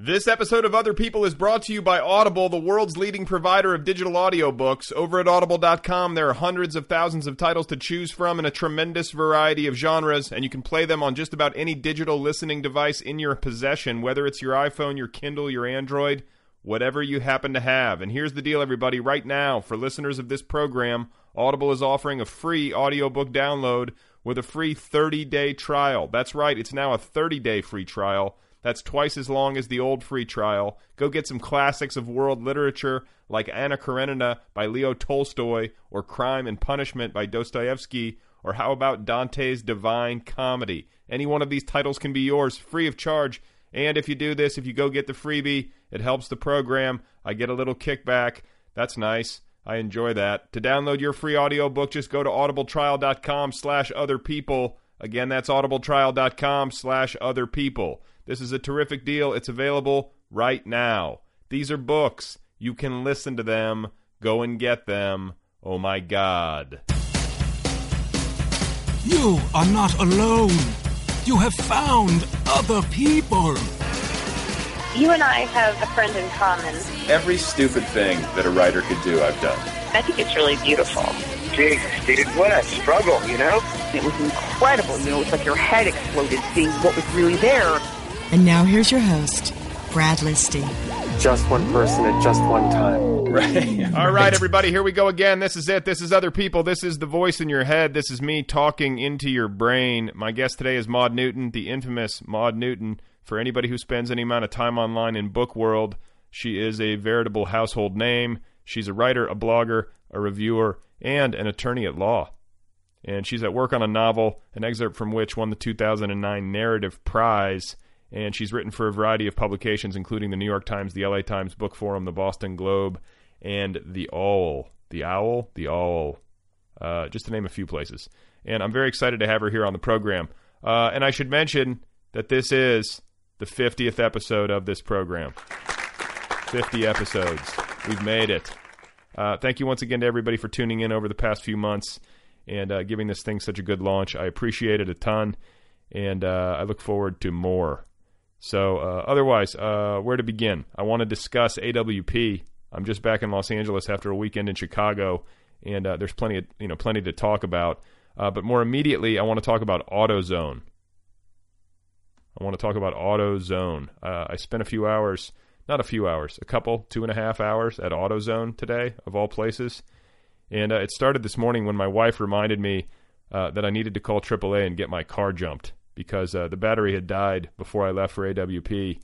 This episode of Other People is brought to you by Audible, the world's leading provider of digital audiobooks. Over at audible.com, there are hundreds of thousands of titles to choose from in a tremendous variety of genres, and you can play them on just about any digital listening device in your possession, whether it's your iPhone, your Kindle, your Android, whatever you happen to have. And here's the deal, everybody. Right now, for listeners of this program, Audible is offering a free audiobook download with a free 30 day trial. That's right, it's now a 30 day free trial. That's twice as long as the old free trial. Go get some classics of world literature like Anna Karenina by Leo Tolstoy or Crime and Punishment by Dostoevsky or how about Dante's Divine Comedy? Any one of these titles can be yours free of charge. And if you do this, if you go get the freebie, it helps the program. I get a little kickback. That's nice. I enjoy that. To download your free audiobook, just go to audibletrial.com slash other people. Again, that's audibletrial.com slash other people. This is a terrific deal. It's available right now. These are books. You can listen to them. Go and get them. Oh my God. You are not alone. You have found other people. You and I have a friend in common. Every stupid thing that a writer could do, I've done. I think it's really beautiful. Jeez, dude, what a struggle, you know? It was incredible. You know, it's like your head exploded seeing what was really there. And now here's your host, Brad Listi. Just one person at just one time. Right. All right, everybody, here we go again. This is it. This is other people. This is the voice in your head. This is me talking into your brain. My guest today is Maud Newton, the infamous Maud Newton. For anybody who spends any amount of time online in book world, she is a veritable household name. She's a writer, a blogger, a reviewer, and an attorney at law. And she's at work on a novel, an excerpt from which won the 2009 Narrative Prize and she's written for a variety of publications, including the New York Times, the LA Times Book Forum, the Boston Globe, and the Awl. The Awl? The Awl. Uh, just to name a few places. And I'm very excited to have her here on the program. Uh, and I should mention that this is the 50th episode of this program. 50 episodes. We've made it. Uh, thank you once again to everybody for tuning in over the past few months and uh, giving this thing such a good launch. I appreciate it a ton, and uh, I look forward to more. So, uh, otherwise, uh, where to begin? I want to discuss AWP. I'm just back in Los Angeles after a weekend in Chicago, and uh, there's plenty of you know plenty to talk about. Uh, but more immediately, I want to talk about AutoZone. I want to talk about AutoZone. Uh, I spent a few hours, not a few hours, a couple, two and a half hours at AutoZone today, of all places. And uh, it started this morning when my wife reminded me that I needed to call AAA and get my car jumped because uh, the battery had died before I left for AWP,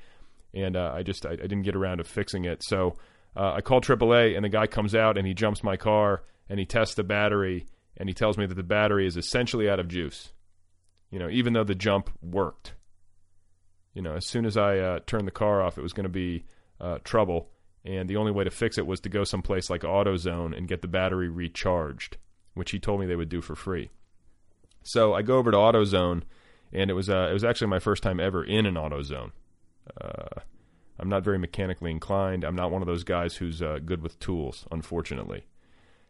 and uh, I just I, I, didn't get around to fixing it. So uh, I called AAA, and the guy comes out and he jumps my car and he tests the battery, and he tells me that the battery is essentially out of juice. You know, even though the jump worked. You know, as soon as I uh, turned the car off, it was going to be uh, trouble, and the only way to fix it was to go someplace like AutoZone and get the battery recharged, which he told me they would do for free. So I go over to AutoZone and it was uh, it was actually my first time ever in an AutoZone. Uh, I'm not very mechanically inclined. I'm not one of those guys who's uh, good with tools, unfortunately.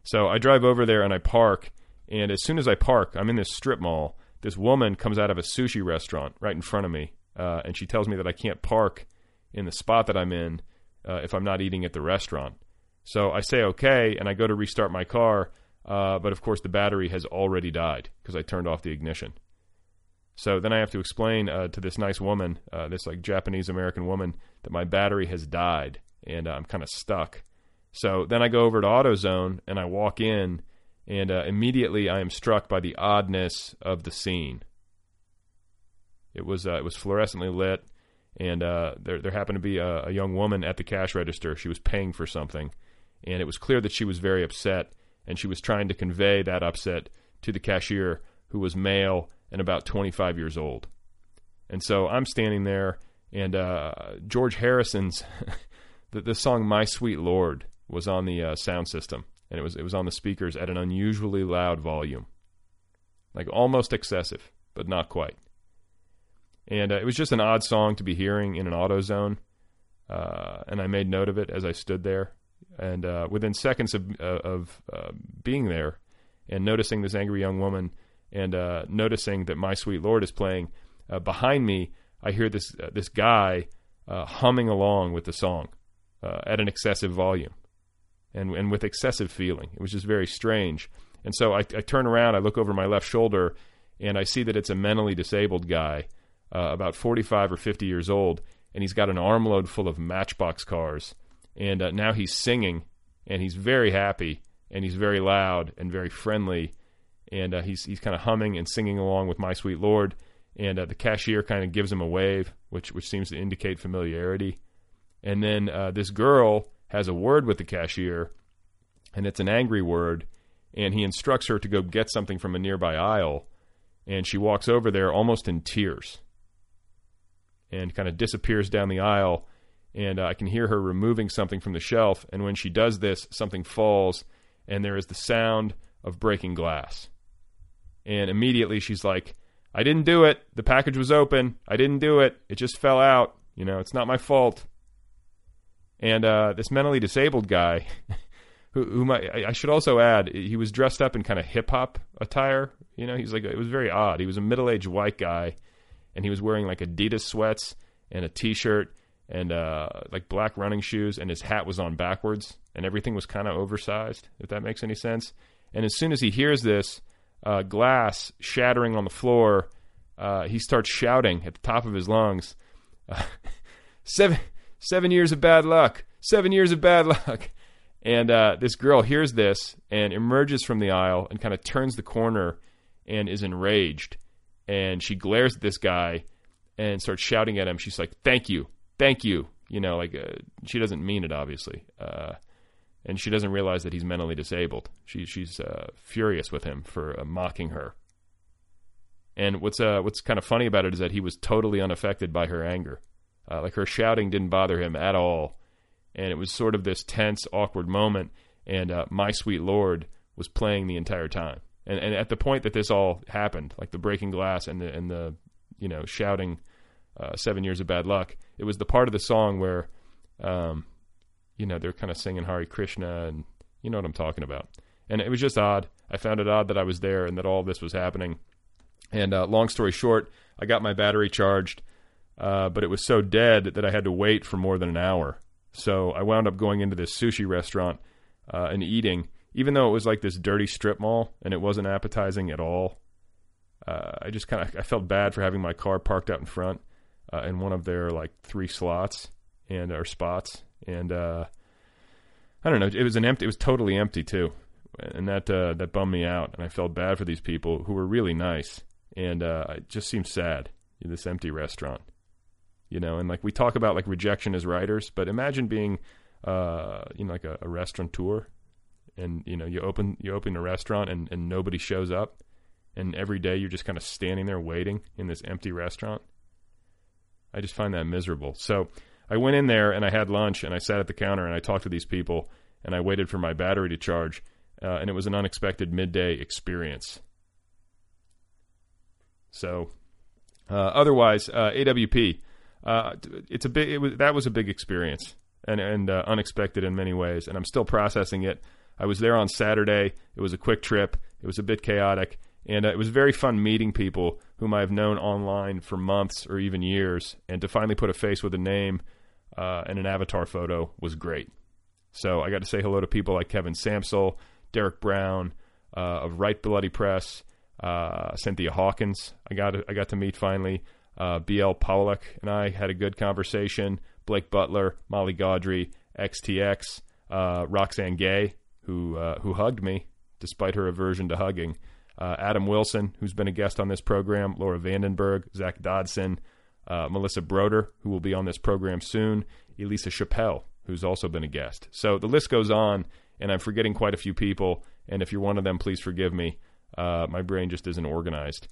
So I drive over there and I park, and as soon as I park, I'm in this strip mall. This woman comes out of a sushi restaurant right in front of me, uh, and she tells me that I can't park in the spot that I'm in uh, if I'm not eating at the restaurant. So I say okay, and I go to restart my car, uh, but of course the battery has already died because I turned off the ignition. So then I have to explain uh, to this nice woman, uh, this like Japanese American woman, that my battery has died and uh, I'm kind of stuck. So then I go over to AutoZone and I walk in, and uh, immediately I am struck by the oddness of the scene. It was uh, it was fluorescently lit, and uh, there there happened to be a, a young woman at the cash register. She was paying for something, and it was clear that she was very upset, and she was trying to convey that upset to the cashier, who was male and about 25 years old. And so I'm standing there, and uh, George Harrison's the, the song "My Sweet Lord" was on the uh, sound system, and it was it was on the speakers at an unusually loud volume, like almost excessive, but not quite. And uh, it was just an odd song to be hearing in an AutoZone, uh, and I made note of it as I stood there. And uh, within seconds of, uh, of being there and noticing this angry young woman and uh, noticing that "My Sweet Lord" is playing behind me, I hear this this guy humming along with the song at an excessive volume and and with excessive feeling. It was just very strange. And so I, I turn around, I look over my left shoulder, and I see that it's a mentally disabled guy, uh, about 45 or 50 years old, and he's got an armload full of Matchbox cars. And uh, now he's singing, and he's very happy, and he's very loud and very friendly, and uh, he's he's kind of humming and singing along with "My Sweet Lord." And uh, the cashier kind of gives him a wave, which which seems to indicate familiarity. And then uh, this girl has a word with the cashier, and it's an angry word, and he instructs her to go get something from a nearby aisle, and she walks over there almost in tears, and kind of disappears down the aisle, and uh, I can hear her removing something from the shelf, and when she does this, something falls, and there is the sound of breaking glass, and immediately she's like. I didn't do it. The package was open. I didn't do it. It just fell out. You know, it's not my fault. And uh, this mentally disabled guy, who, whom I, I, should also add, he was dressed up in kind of hip hop attire. You know, he's like it was very odd. He was a middle aged white guy, and he was wearing like Adidas sweats and a t shirt and uh, like black running shoes, and his hat was on backwards, and everything was kind of oversized. If that makes any sense. And as soon as he hears this uh, glass shattering on the floor, uh, he starts shouting at the top of his lungs, seven seven years of bad luck, seven years of bad luck. And uh, this girl hears this and emerges from the aisle and kind of turns the corner and is enraged. And she glares at this guy and starts shouting at him. She's like, "Thank you, thank you." You know, like uh, she doesn't mean it, obviously, uh, and she doesn't realize that he's mentally disabled. She, she's uh, furious with him for uh, mocking her. And what's uh, what's kind of funny about it is that he was totally unaffected by her anger. Uh, like her shouting didn't bother him at all, and it was sort of this tense, awkward moment. And uh, "My Sweet Lord" was playing the entire time. And, and at the point that this all happened, like the breaking glass and the and the you know shouting uh, seven years of bad luck, it was the part of the song where, um, you know, they're kind of singing Hare Krishna, and you know what I'm talking about. And it was just odd. I found it odd that I was there and that all this was happening. And uh, long story short, I got my battery charged uh, but it was so dead that I had to wait for more than an hour. So I wound up going into this sushi restaurant uh, and eating, even though it was like this dirty strip mall and it wasn't appetizing at all. Uh, I just kind of I felt bad for having my car parked out in front uh, in one of their like three slots and our spots, and uh, I don't know. It was an empty. It was totally empty too, and that uh, that bummed me out. And I felt bad for these people who were really nice, and it just seemed sad. This empty restaurant you know, and like we talk about like rejection as writers, but imagine being, uh, you know, like a, a restaurateur, and you know, you open you open a restaurant and and nobody shows up, and every day you're just kind of standing there waiting in this empty restaurant. I just find that miserable. So I went in there and I had lunch and I sat at the counter and I talked to these people and I waited for my battery to charge, uh, and it was an unexpected midday experience. So, uh, otherwise, uh, AWP uh, it's a big. It was, that was a big experience and and uh, unexpected in many ways, and I'm still processing it. I was there on Saturday. It was a quick trip. It was a bit chaotic, and uh, it was very fun meeting people whom I've known online for months or even years, and to finally put a face with a name uh, and an avatar photo was great. So I got to say hello to people like Kevin Sampsell, Derrick Brown uh, of Write Bloody Press, uh, Cynthia Hawkins. I got I got to meet finally. Uh, BL Pollock and I had a good conversation. Blake Butler, Molly Gaudry, XTX, uh, Roxane Gay, who who hugged me despite her aversion to hugging. Uh, Adam Wilson, who's been a guest on this program, Laura van den Berg, Zach Dodson, uh, Melissa Broder, who will be on this program soon, Elissa Schappell, who's also been a guest. So the list goes on, and I'm forgetting quite a few people. And if you're one of them, please forgive me. Uh, my brain just isn't organized.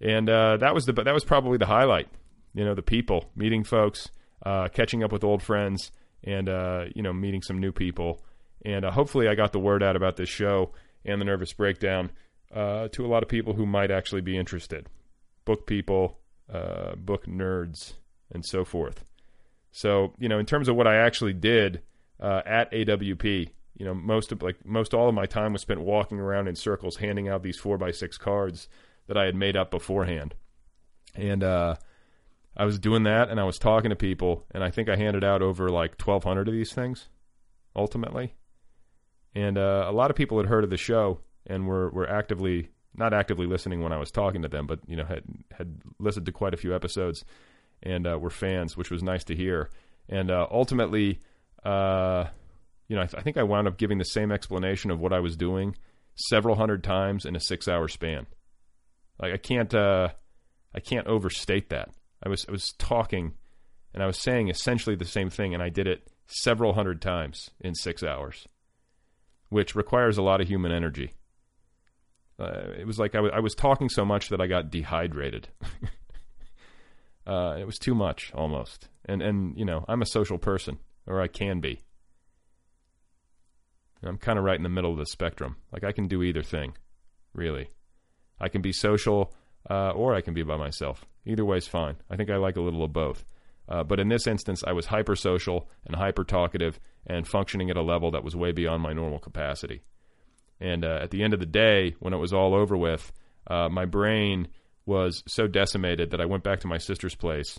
And uh, that was the that was probably the highlight. You know, the people, meeting folks, uh, catching up with old friends, and uh, you know, meeting some new people. And hopefully, I got the word out about this show and the nervous breakdown uh, to a lot of people who might actually be interested, book people, book nerds, and so forth. So, you know, in terms of what I actually did at AWP, you know, most of like most all of my time was spent walking around in circles, handing out these four by six cards that I had made up beforehand. And uh, I was doing that, and I was talking to people, and I think I handed out over like twelve hundred of these things, ultimately. And uh, a lot of people had heard of the show and were were actively not actively listening when I was talking to them, but you know had had listened to quite a few episodes and uh, were fans, which was nice to hear. And uh, ultimately, uh, you know, I, th- I, think I wound up giving the same explanation of what I was doing several hundred times in a six-hour span. Like I can't, uh, I can't overstate that. I was I was talking, and I was saying essentially the same thing, and I did it several hundred times in six hours, which requires a lot of human energy. Uh, it was like I, w- I was talking so much that I got dehydrated. uh, it was too much almost, and and you know I'm a social person, or I can be. I'm kind of right in the middle of the spectrum. Like I can do either thing, really. I can be social, uh, or I can be by myself. Either way is fine. I think I like a little of both. Uh, but in this instance, I was hyper social and hyper talkative and functioning at a level that was way beyond my normal capacity. And uh, at the end of the day, when it was all over with, uh, my brain was so decimated that I went back to my sister's place.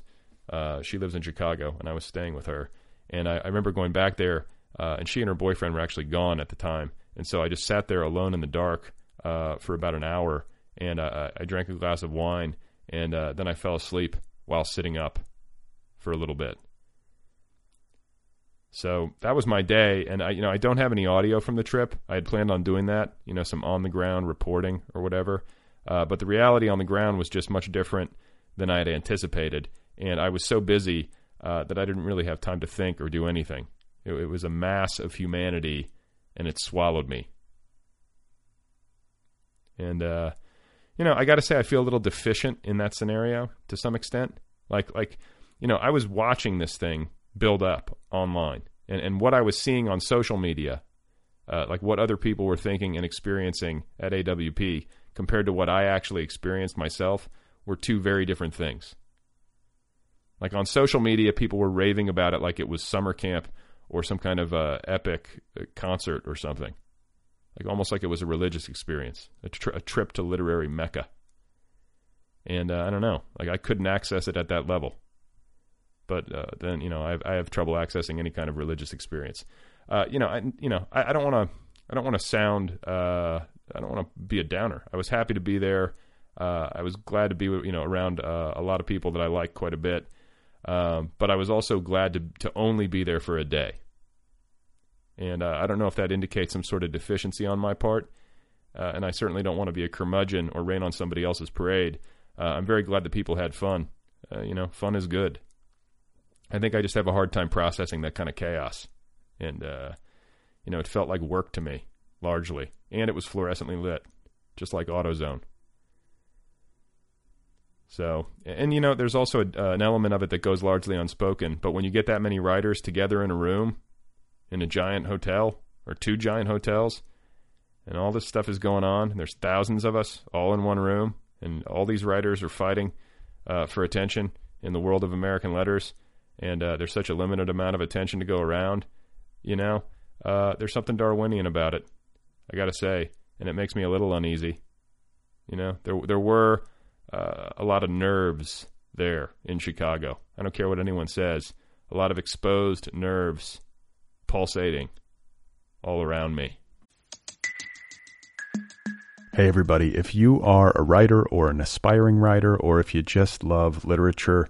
Uh, she lives in Chicago, and I was staying with her. And I, I remember going back there uh, and she and her boyfriend were actually gone at the time. And so I just sat there alone in the dark uh, for about an hour, and uh, I drank a glass of wine, and then I fell asleep while sitting up for a little bit. So that was my day, and I, you know, I don't have any audio from the trip. I had planned on doing that, you know, some on the ground reporting or whatever. Uh, but the reality on the ground was just much different than I had anticipated, and I was so busy uh, that I didn't really have time to think or do anything. It, it was a mass of humanity, and it swallowed me. And uh, you know, I got to say, I feel a little deficient in that scenario to some extent. Like, like you know, I was watching this thing build up online, and and what I was seeing on social media, uh, like what other people were thinking and experiencing at AWP compared to what I actually experienced myself, were two very different things. Like on social media, people were raving about it like it was summer camp or some kind of uh, epic uh, concert or something, like almost like it was a religious experience, a, tri- a trip to literary mecca. And uh, I don't know, like I couldn't access it at that level. But uh, then you know I I have trouble accessing any kind of religious experience. Uh, you know I you know I, don't want to I don't want to sound uh, I don't want to be a downer. I was happy to be there. I was glad to be you know around a lot of people that I like quite a bit. Um, but I was also glad to to only be there for a day. And uh, I don't know if that indicates some sort of deficiency on my part. Uh, and I certainly don't want to be a curmudgeon or rain on somebody else's parade. Uh, I'm very glad that people had fun. Uh, you know, fun is good. I think I just have a hard time processing that kind of chaos. And, uh, you know, it felt like work to me, largely. And it was fluorescently lit, just like AutoZone. So, and you know, there's also a, uh, an element of it that goes largely unspoken. But when you get that many writers together in a room, in a giant hotel or two giant hotels, and all this stuff is going on, and there's thousands of us all in one room, and all these writers are fighting uh, for attention in the world of American letters, and uh, there's such a limited amount of attention to go around. You know, uh, there's something Darwinian about it. I got to say, and it makes me a little uneasy. You know, there there were uh, a lot of nerves there in Chicago. I don't care what anyone says. A lot of exposed nerves pulsating all around me. Hey, everybody. If you are a writer or an aspiring writer, or if you just love literature,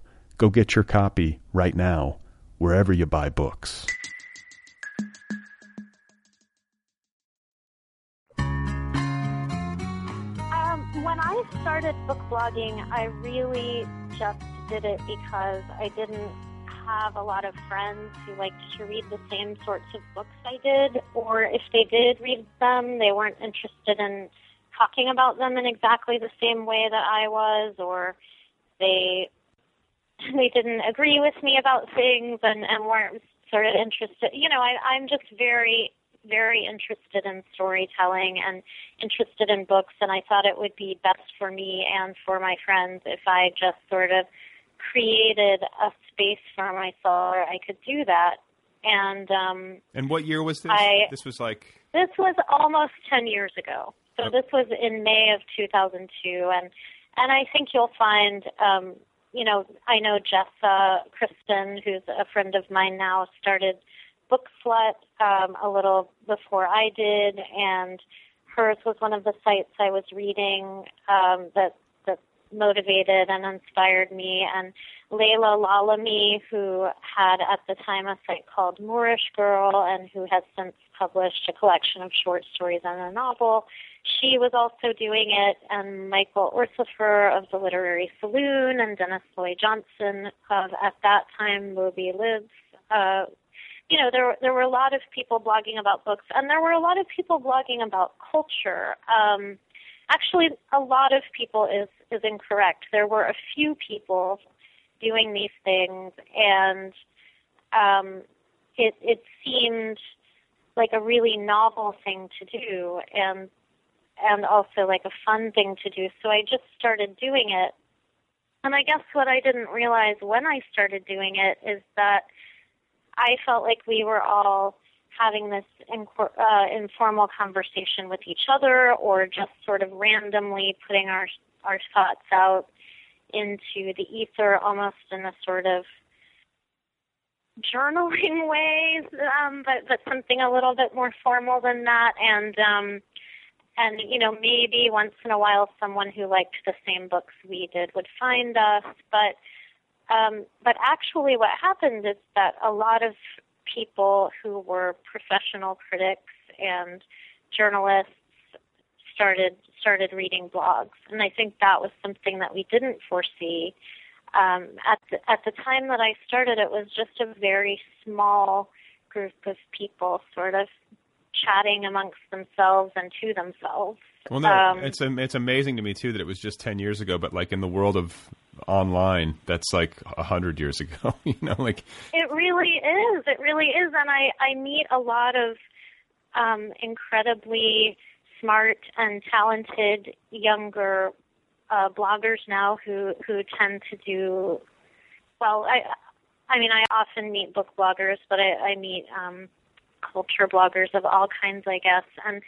Go get your copy right now, wherever you buy books. Um, when I started book blogging, I really just did it because I didn't have a lot of friends who liked to read the same sorts of books I did, or if they did read them, they weren't interested in talking about them in exactly the same way that I was, or they they didn't agree with me about things and, and weren't sort of interested. You know, I, I'm just very very interested in storytelling and interested in books, and I thought it would be best for me and for my friends if I just sort of created a space for myself where I could do that. And um, And what year was this? I- this was like this was almost 10 years ago. So this was in May of 2002 and and I think you'll find um you know, I know Jessa Crispin who's a friend of mine now started Book Slut um a little before I did and hers was one of the sites I was reading um that motivated and inspired me and Laila Lalami, who had at the time a site called Moorish Girl and who has since published a collection of short stories and a novel. She was also doing it, and Michael Orthofer of the Literary Saloon, and Dennis Loy Johnson of, at that time, Moby Lives. Uh, you know, there there were a lot of people blogging about books, and there were a lot of people blogging about culture. Um, actually, a lot of people is is incorrect. There were a few people doing these things, and um, it it seemed like a really novel thing to do, and and also like a fun thing to do. So I just started doing it. And I guess what I didn't realize when I started doing it is that I felt like we were all having this uh, informal conversation with each other, or just sort of randomly putting our our thoughts out into the ether, almost in a sort of journaling way, um, but but something a little bit more formal than that, and um, and you know maybe once in a while someone who liked the same books we did would find us, but um, but actually what happened is that a lot of people who were professional critics and journalists started started reading blogs, and I think that was something that we didn't foresee. Um, at the, at the time that I started, it was just a very small group of people, sort of chatting amongst themselves and to themselves. Well, no, Um, it's it's amazing to me too that it was just ten years ago, but like in the world of online, that's like a hundred years ago. you know, like It really is. It really is, and I I meet a lot of um, incredibly smart and talented younger uh, bloggers now who who tend to do well. I I mean I often meet book bloggers, but I, I meet um, culture bloggers of all kinds, I guess, and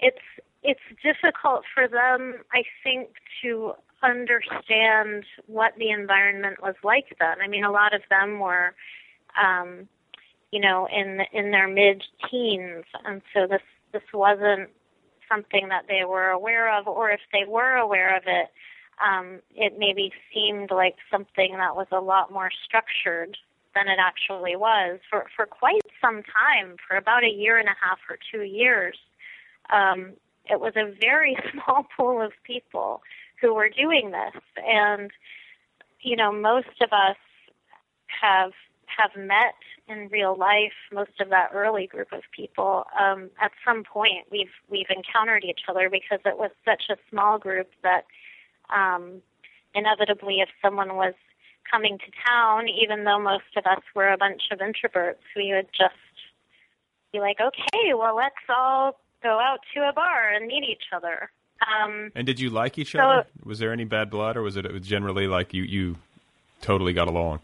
it's it's difficult for them, I think, to understand what the environment was like then. I mean, a lot of them were, um, you know, in in their mid-teens, and so this this wasn't something that they were aware of, or if they were aware of it, um, it maybe seemed like something that was a lot more structured than it actually was for for quite some time, for about a year and a half or two years. Um, it was a very small pool of people who were doing this, and you know, most of us have have met in real life. Most of that early group of people, um, at some point, we've we've encountered each other because it was such a small group that um, inevitably, if someone was coming to town, even though most of us were a bunch of introverts, we would just be like, okay, well, let's all go out to a bar and meet each other. Um, And did you like each So- other? Was there any bad blood, or was it, it was generally like you you totally got along?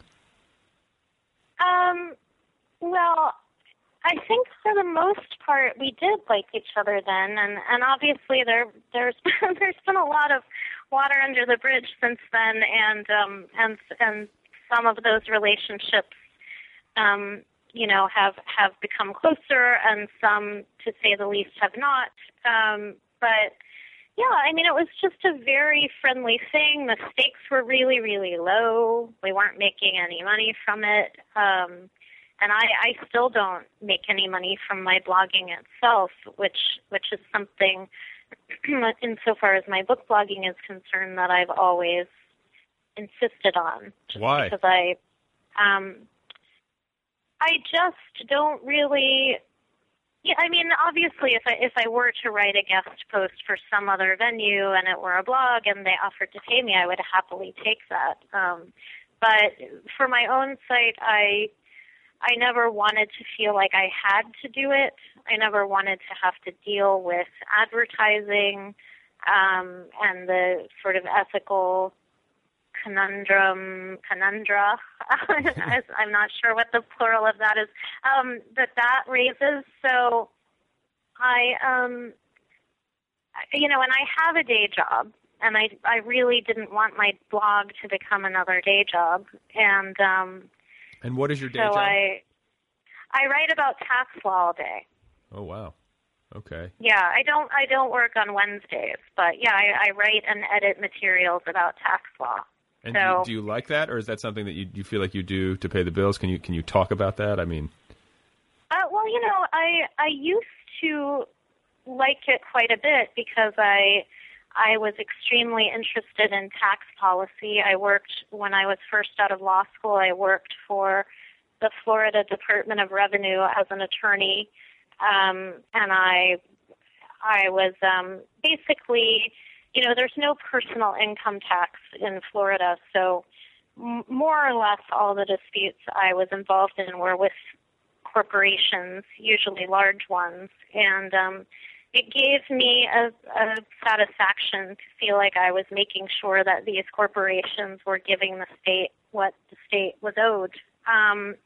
um, well, I think for the most part we did like each other then, and and obviously there there's there's been a lot of water under the bridge since then, and um and and some of those relationships, um, you know, have have become closer, and some, to say the least, have not. Um, but yeah, I mean, it was just a very friendly thing. The stakes were really, really low. We weren't making any money from it. Um, and I, I still don't make any money from my blogging itself, which which is something, insofar as my book blogging is concerned, that I've always insisted on. Why? Because I, um, I just don't really. Yeah, I mean, obviously, if I if I were to write a guest post for some other venue and it were a blog and they offered to pay me, I would happily take that. Um, but for my own site, I I never wanted to feel like I had to do it. I never wanted to have to deal with advertising um, and the sort of ethical conundrum, conundra. I'm not sure what the plural of that is. Um, that that raises. So, I, um, you know, and I have a day job, and I I really didn't want my blog to become another day job, and um, And what is your day so job? I I write about tax law all day. Oh wow. Okay. Yeah, I don't I don't work on Wednesdays, but yeah, I, I write and edit materials about tax law. And So- do, do you like that, or is that something that you you feel like you do to pay the bills? Can you can you talk about that? I mean, Uh, well, you know, I I used to like it quite a bit because I I was extremely interested in tax policy. I worked when I was first out of law school. I worked for the Florida Department of Revenue as an attorney, um, and I I was um, basically, you know, there's no personal income tax in Florida, so m- more or less all the disputes I was involved in were with corporations, usually large ones, and um, it gave me a, a satisfaction to feel like I was making sure that these corporations were giving the state what the state was owed. Um,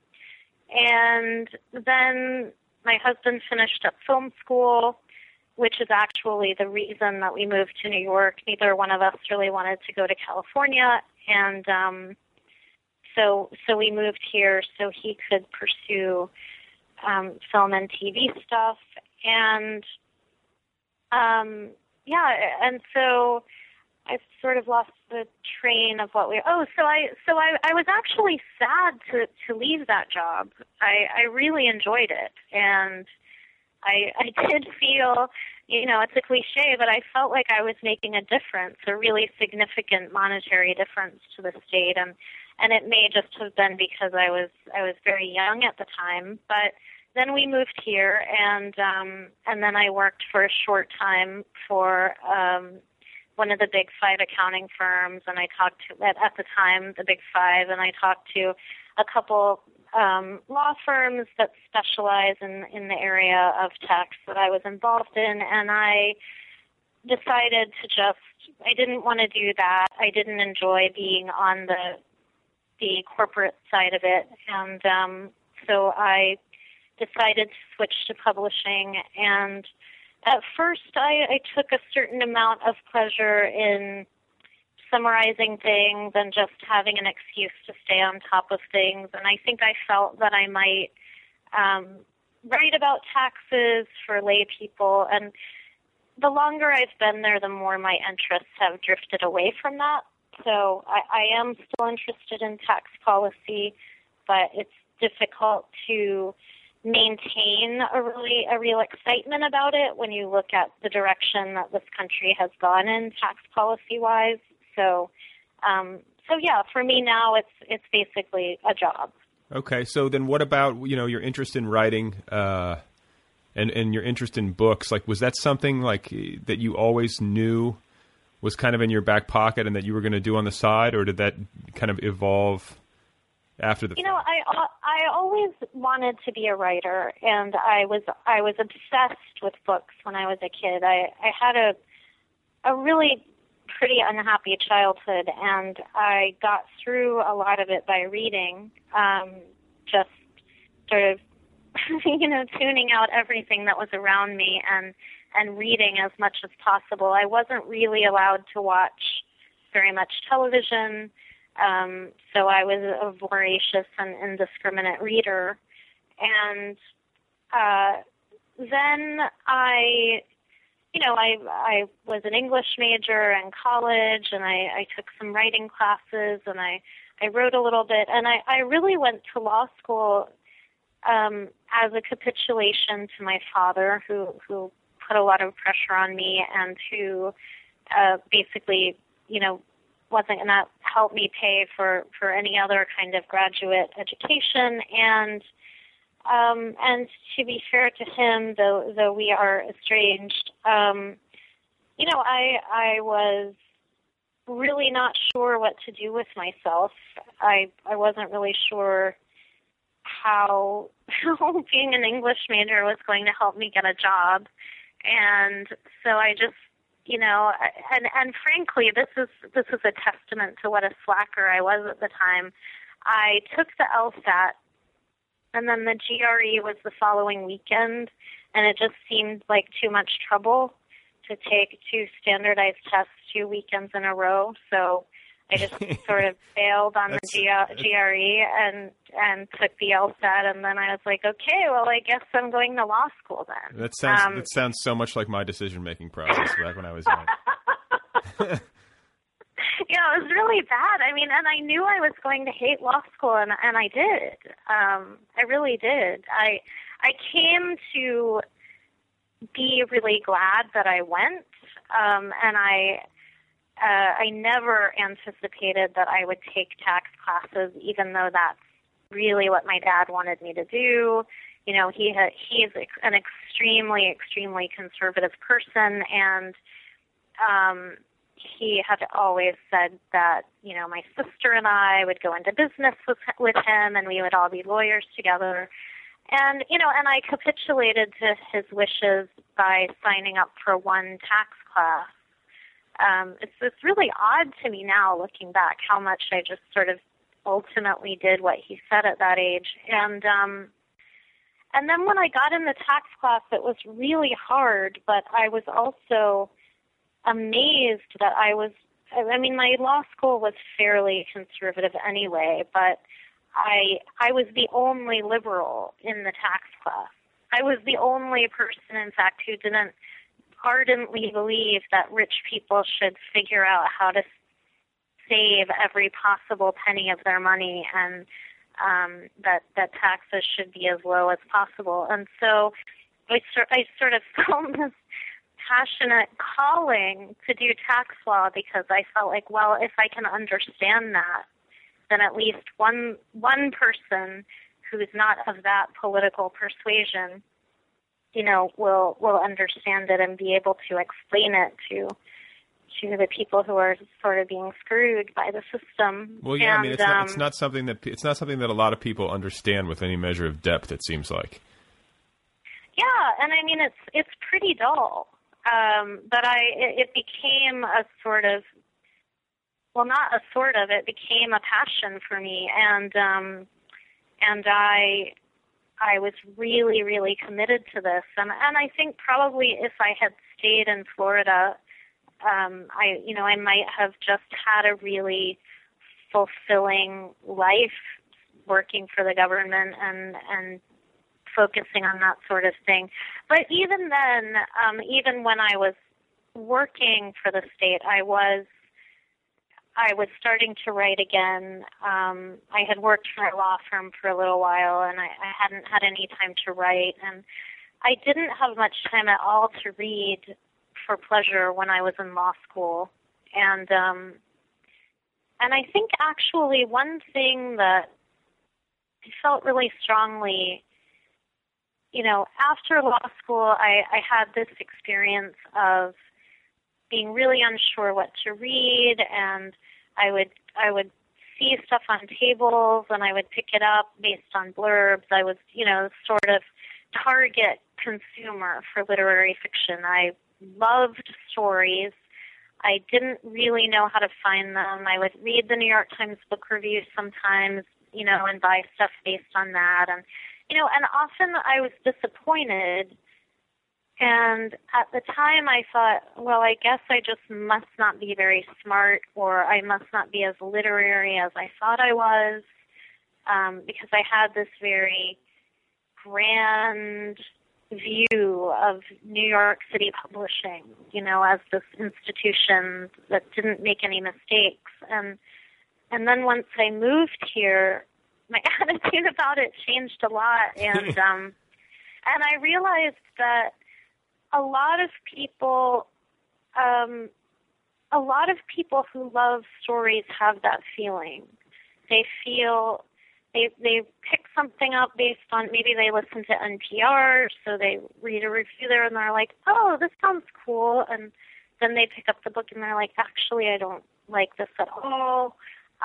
and then my husband finished up film school, which is actually the reason that we moved to New York. Neither one of us really wanted to go to California, and um, so so we moved here so he could pursue um, film and TV stuff, and um, yeah, and so I've sort of lost the train of what we. Oh, so I so I I was actually sad to to leave that job. I I really enjoyed it, and I I did feel, you know, it's a cliche, but I felt like I was making a difference, a really significant monetary difference to the state, and and it may just have been because I was I was very young at the time, but then we moved here and um and then I worked for a short time for um one of the big five accounting firms. And I talked to at, at the time the big five. And I talked to a couple um law firms that specialize in in the area of tax that I was involved in and I decided to just I didn't want to do that. I didn't enjoy being on the the corporate side of it and um so I decided to switch to publishing and at first I, I took a certain amount of pleasure in summarizing things and just having an excuse to stay on top of things. And I think I felt that I might um, write about taxes for lay people. And the longer I've been there the more my interests have drifted away from that. So I, I am still interested in tax policy but it's difficult to maintain a really a real excitement about it when you look at the direction that this country has gone in tax policy wise. So um, so yeah, for me now it's it's basically a job. Okay, so then what about you know your interest in writing uh, and and your interest in books? Like, was that something like that you always knew was kind of in your back pocket and that you were going to do on the side, or did that kind of evolve after the? You know, I I always wanted to be a writer, and I was I was obsessed with books when I was a kid. I I had a a really pretty unhappy childhood, and I got through a lot of it by reading, um, just sort of, you know, tuning out everything that was around me and and reading as much as possible. I wasn't really allowed to watch very much television, um, so I was a voracious and indiscriminate reader, and uh, then I you know, I I was an English major in college, and I, I took some writing classes, and I I wrote a little bit, and I I really went to law school um, as a capitulation to my father, who who put a lot of pressure on me, and who uh, basically, you know, wasn't going to help me pay for for any other kind of graduate education, and um, and to be fair to him, though though we are estranged, um, you know, I I was really not sure what to do with myself. I I wasn't really sure how, how being an English major was going to help me get a job, and so I just you know and and frankly this is this is a testament to what a slacker I was at the time. I took the LSAT and then the GRE was the following weekend, and it just seemed like too much trouble to take two standardized tests two weekends in a row. So I just sort of failed on the G- GRE and and took the LSAT, and then I was like, okay, well, I guess I'm going to law school then. That sounds um, that sounds so much like my decision making process back when I was young. yeah, it was really bad. I mean, and I knew I was going to hate law school, and and I did. Um, I really did. I I came to be really glad that I went, um, and I uh, I never anticipated that I would take tax classes, even though that's really what my dad wanted me to do. You know, he ha- he's an extremely extremely conservative person, and um, he had always said that you know my sister and I would go into business with with him, and we would all be lawyers together. And you know, and I capitulated to his wishes by signing up for one tax class. Um, it's it's really odd to me now, looking back, how much I just sort of ultimately did what he said at that age. And um, and then when I got in the tax class, it was really hard, but I was also amazed that I was. I mean, my law school was fairly conservative anyway, but I I was the only liberal in the tax class. I was the only person, in fact, who didn't ardently believe that rich people should figure out how to save every possible penny of their money and um, that that taxes should be as low as possible. And so I, sort I sort of felt this passionate calling to do tax law because I felt like, well, if I can understand that, then at least one one person who is not of that political persuasion, you know, will will understand it and be able to explain it to to the people who are sort of being screwed by the system. Well, yeah, and, I mean, it's, um, not, it's not something that it's not something that a lot of people understand with any measure of depth. It seems like. Yeah, and I mean, it's it's pretty dull um, but I it, it became a sort of well, not a sort of it became a passion for me, and um, and I I was really really committed to this, and and I think probably if I had stayed in Florida, um, I you know I might have just had a really fulfilling life working for the government and and focusing on that sort of thing. But even then, um, even when I was working for the state, I was I was starting to write again. Um, I had worked for a law firm for a little while, and I, I hadn't had any time to write, and I didn't have much time at all to read for pleasure when I was in law school, and um, and I think actually one thing that I felt really strongly, you know, after law school, I, I had this experience of being really unsure what to read and I would I would see stuff on tables and I would pick it up based on blurbs. I was, you know, sort of target consumer for literary fiction. I loved stories. I didn't really know how to find them. I would read the New York Times book reviews sometimes, you know, and buy stuff based on that and you know, and often I was disappointed and at the time, I thought, well, I guess I just must not be very smart, or I must not be as literary as I thought I was, um, because I had this very grand view of New York City publishing, you know, as this institution that didn't make any mistakes. And and then once I moved here, my attitude about it changed a lot, and um, and I realized that a lot of people um, a lot of people who love stories have that feeling. They feel they they pick something up based on maybe they listen to NPR, so they read a review there and they're like, "Oh, this sounds cool," and then they pick up the book and they're like, "Actually, I don't like this at all."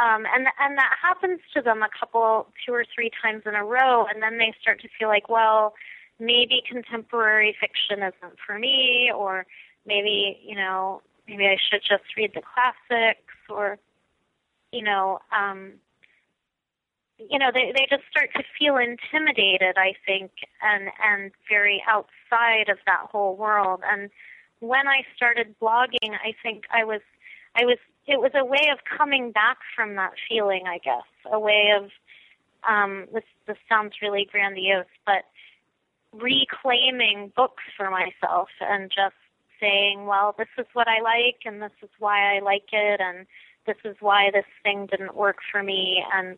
Um, and and that happens to them a couple, two or three times in a row, and then they start to feel like, well, maybe contemporary fiction isn't for me, or maybe, you know, maybe I should just read the classics, or, you know, um, you know, they they just start to feel intimidated, I think, and and very outside of that whole world. And when I started blogging, I think I was I was it was a way of coming back from that feeling, I guess, a way of um, this this sounds really grandiose, but reclaiming books for myself and just saying, well, this is what I like and this is why I like it and this is why this thing didn't work for me. And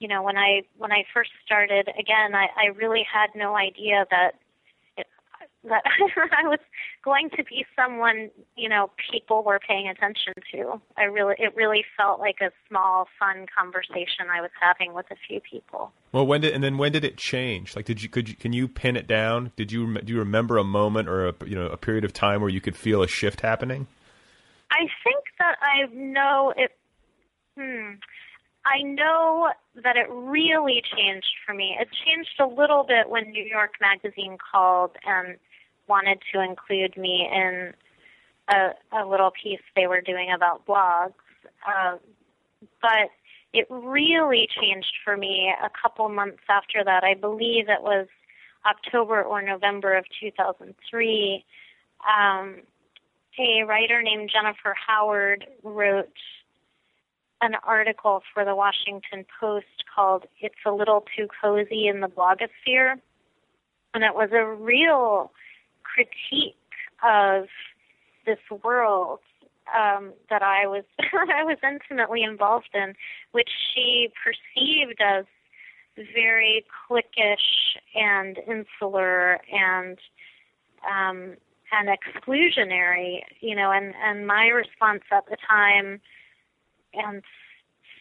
you know when I when I first started again I, I really had no idea that that I was going to be someone, you know, people were paying attention to. I really, it really felt like a small, fun conversation I was having with a few people. Well, when did and then when did it change? Like, did you could you can you pin it down? Did you do you remember a moment or a you know a period of time where you could feel a shift happening? I think that I know it. Hmm. I know that it really changed for me. It changed a little bit when New York Magazine called and wanted to include me in a, a little piece they were doing about blogs. Um, but it really changed for me a couple months after that. I believe it was October or November of 2003. Um, a writer named Jennifer Howard wrote an article for the Washington Post called It's a Little Too Cozy in the Blogosphere. And it was a real critique of this world um, that I was I was intimately involved in, which she perceived as very cliquish and insular and um, and exclusionary, you know, and and my response at the time, and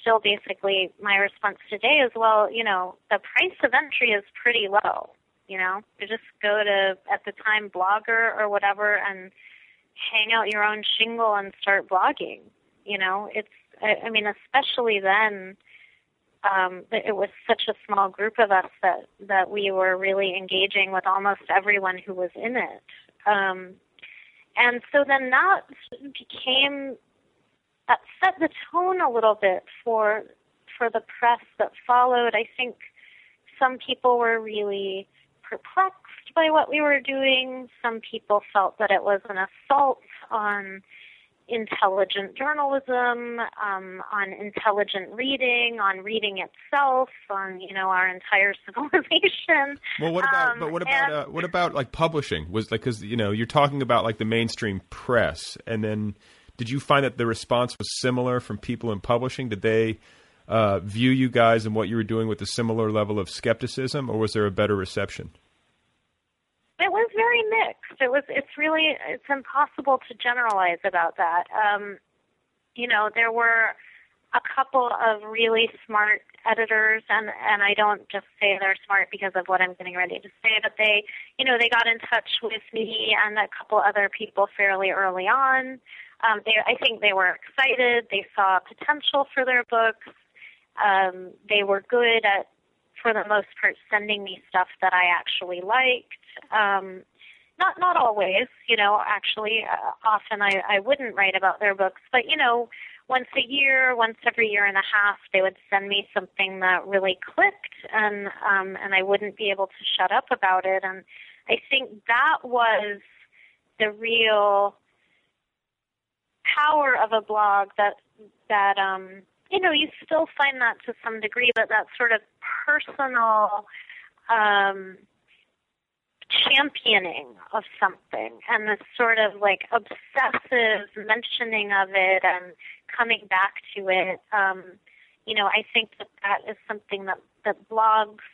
still basically my response today is, well, you know, the price of entry is pretty low. You know, you just go to at the time Blogger or whatever and hang out your own shingle and start blogging. You know, it's I, I mean, especially then, um, it was such a small group of us that that we were really engaging with almost everyone who was in it. Um, and so then that became that set the tone a little bit for for the press that followed. I think some people were really perplexed by what we were doing. Some people felt that it was an assault on intelligent journalism, um, on intelligent reading, on reading itself, on you know our entire civilization. Well, what about um, but what about and, uh, what about like publishing? Was like because you know you're talking about like the mainstream press, and then did you find that the response was similar from people in publishing? Did they uh, view you guys and what you were doing with a similar level of skepticism, or was there a better reception? It was very mixed. It was. It's really. It's impossible to generalize about that. Um, you know, there were a couple of really smart editors and and I don't just say they're smart because of what I'm getting ready to say, but they you know, they got in touch with me and a couple other people fairly early on. Um, they I think they were excited, they saw potential for their books. Um, they were good at for the most part sending me stuff that I actually liked. Um, not not always, you know. Actually, uh, often I I wouldn't write about their books, but you know, once a year, once every year and a half, they would send me something that really clicked, and um, and I wouldn't be able to shut up about it. And I think that was the real power of a blog that that um, you know you still find that to some degree, but that sort of personal. Um, championing of something and this sort of like obsessive mentioning of it and coming back to it. Um, you know, I think that that is something that that blogs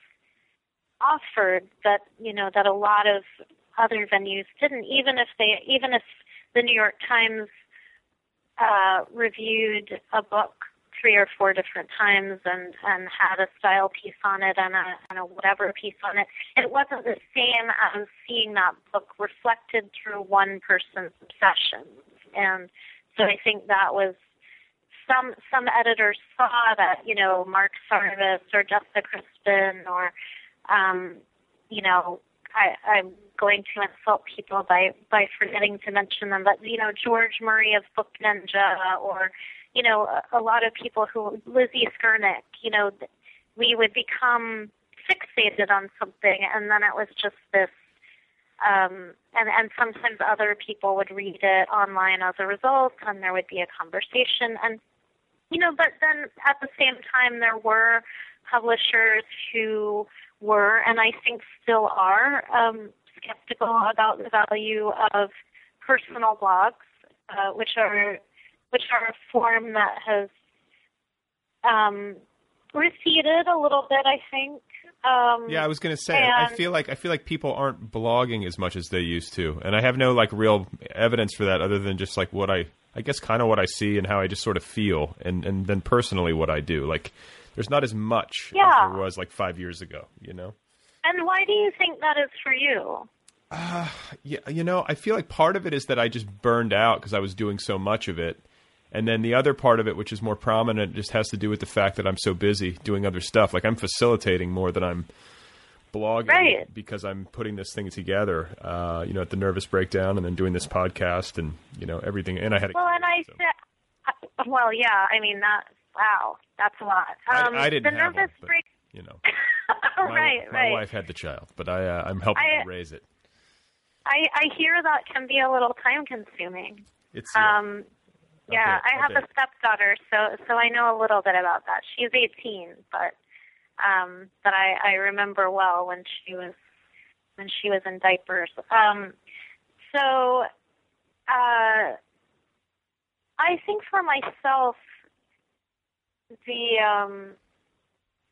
offered that you know that a lot of other venues didn't. Even if they, even if the New York Times uh, reviewed a book three or four different times and and had a style piece on it and a, and a whatever piece on it. It wasn't the same as seeing that book reflected through one person's obsessions. And so I think that was some some editors saw that you know Mark Sarvas or Jessa Crispin or um, you know I, I'm going to insult people by by forgetting to mention them, but you know George Murray of Book Ninja or you know a, a lot of people who Lizzie Skurnick, you know we would become fixated on something and then it was just this um, and and sometimes other people would read it online as a result and there would be a conversation and you know, but then at the same time, there were publishers who were, and I think still are, um, skeptical about the value of personal blogs, uh, which are which are a form that has um, receded a little bit. I think. Um, yeah, I was going to say. I feel like I feel like people aren't blogging as much as they used to, and I have no like real evidence for that other than just like what I I guess kind of what I see and how I just sort of feel, and and then personally what I do. Like, there's not as much yeah. as there was like five years ago, you know. And why do you think that is for you? Uh, yeah, you know, I feel like part of it is that I just burned out because I was doing so much of it. And then the other part of it, which is more prominent, just has to do with the fact that I'm so busy doing other stuff. Like I'm facilitating more than I'm blogging right. because I'm putting this thing together. Uh, you know, at the nervous breakdown, and then doing this podcast, and you know everything. And I had a well, kid, and I so. said, well, yeah. I mean that. Wow, that's a lot. Um, I, I didn't the have nervous one, but, break. You know, my, right, my right. wife had the child, but I uh, I'm helping I, to raise it. I I hear that can be a little time consuming. It's Um, yeah, bet, I I have bet. a stepdaughter, so so I know a little bit about that. She's 18, but um, but I I remember well when she was when she was in diapers. Um, so uh, I think for myself, the um,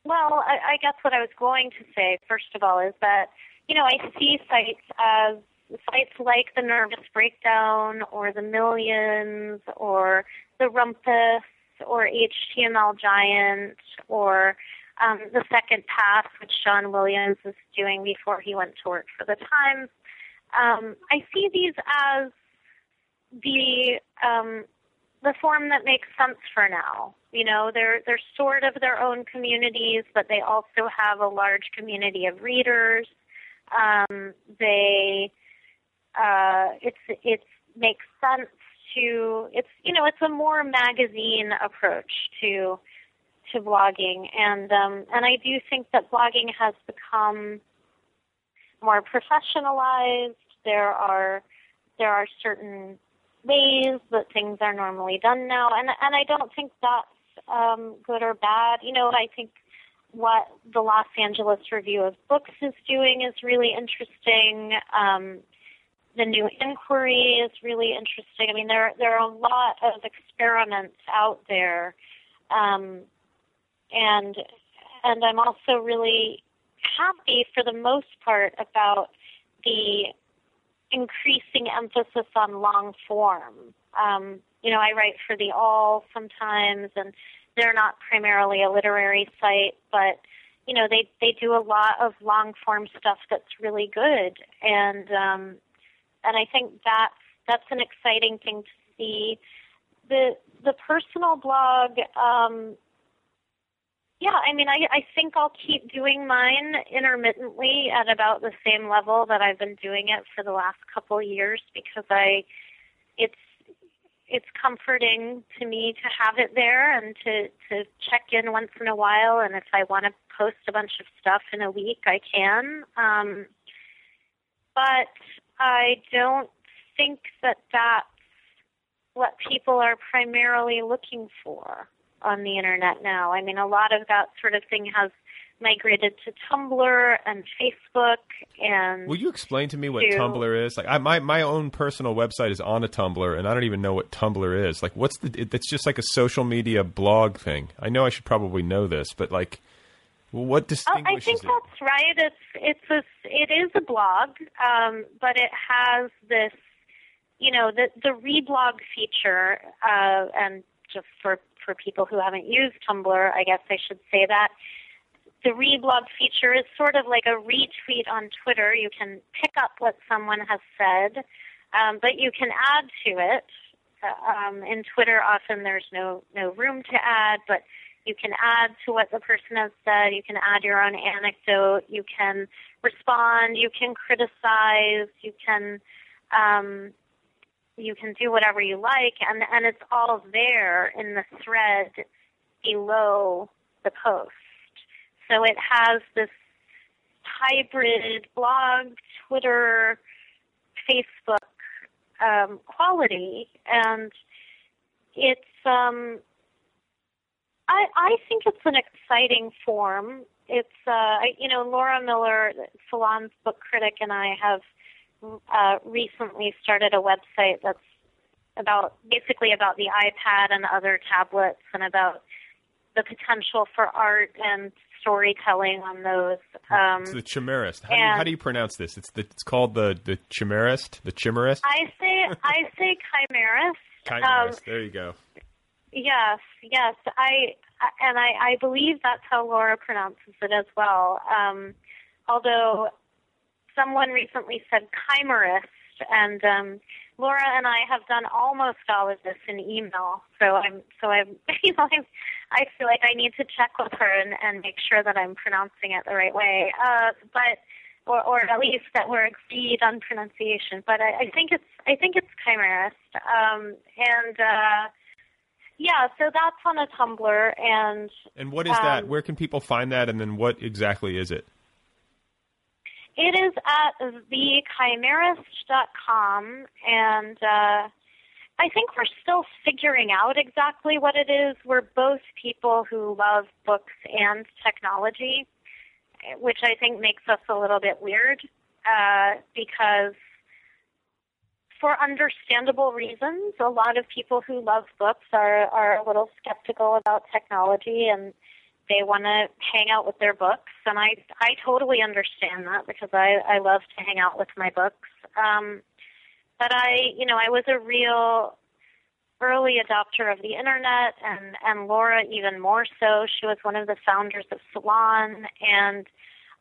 well, I, I guess what I was going to say first of all is that you know I see sites as sites like the Nervous Breakdown or the Millions or the Rumpus or HTML Giant or um, the Second Pass, which John Williams was doing before he went to work for the Times. Um, I see these as the um, the form that makes sense for now. You know, they're they're sort of their own communities, but they also have a large community of readers. Um, they uh, it's it's makes sense to it's you know it's a more magazine approach to to blogging and um, and I do think that blogging has become more professionalized. There are there are certain ways that things are normally done now, and and I don't think that's um, good or bad. You know, I think what the Los Angeles Review of Books is doing is really interesting. Um, the new inquiry is really interesting. I mean, there there are a lot of experiments out there, um, and and I'm also really happy for the most part about the increasing emphasis on long form. Um, you know, I write for the Awl sometimes, and they're not primarily a literary site, but you know, they they do a lot of long form stuff that's really good, and um, and I think that's that's an exciting thing to see. The the personal blog, um, yeah, I mean, I I think I'll keep doing mine intermittently at about the same level that I've been doing it for the last couple of years because I, it's it's comforting to me to have it there and to to check in once in a while and if I want to post a bunch of stuff in a week I can um but I don't think that that's what people are primarily looking for on the internet now. I mean, a lot of that sort of thing has migrated to Tumblr and Facebook and Will you explain to me what to- Tumblr is? Like I, my my own personal website is on a Tumblr and I don't even know what Tumblr is. Like what's the it, it's just like a social media blog thing. I know I should probably know this, but like what Oh, distinguishes I think it? that's right. It's it's a it is a blog, um, but it has this, you know, the the reblog feature, uh, and just for for people who haven't used Tumblr, I guess I should say that the reblog feature is sort of like a retweet on Twitter. You can pick up what someone has said, um, but you can add to it. Uh, um, in Twitter, often there's no no room to add, but you can add to what the person has said. You can add your own anecdote. You can respond. You can criticize. You can um, you can do whatever you like, and and it's all there in the thread below the post. So it has this hybrid blog, Twitter, Facebook um, quality, and it's um, I, I think it's an exciting form. It's uh, I- you know Laura Miller, Salon's book critic, and I have uh, recently started a website that's about basically about the iPad and other tablets and about the potential for art and storytelling on those. Um, It's the Chimerist. How do, you, how do you pronounce this? It's the it's called the the Chimerist, the Chimerist. I say I say chimerist. Chimerist. Um, there you go. Yes, yes. I and I, I believe that's how Laura pronounces it as well. Um, although someone recently said chimerist, and um, Laura and I have done almost all of this in email. So I'm so I'm you know I'm, I feel like I need to check with her and, and make sure that I'm pronouncing it the right way. Uh, but or or at least that we're agreed on pronunciation. But I, I think it's I think it's chimerist. Um, and uh, yeah, so that's on a Tumblr, and And what is that? um, Where can people find that? And then what exactly is it? it is at thechimerist.com, and uh, I think we're still figuring out exactly what it is. We're both people who love books and technology, which I think makes us a little bit weird uh, because for understandable reasons, a lot of people who love books are, are a little skeptical about technology and they want to hang out with their books. And I, I totally understand that because I, I love to hang out with my books. Um, but I, you know, I was a real early adopter of the internet and, and Laura even more so. She was one of the founders of Salon and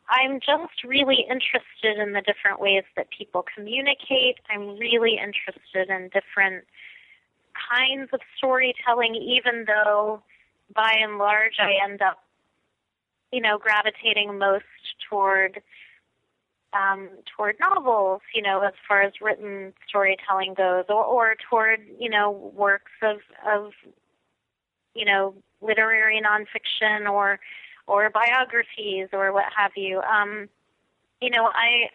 I'm just really interested in the different ways that people communicate. I'm really interested in different kinds of storytelling, even though by and large I end up, you know, gravitating most toward um, toward novels, you know, as far as written storytelling goes, or, or toward, you know, works of of you know, literary nonfiction or or biographies or what have you. Um, you know, I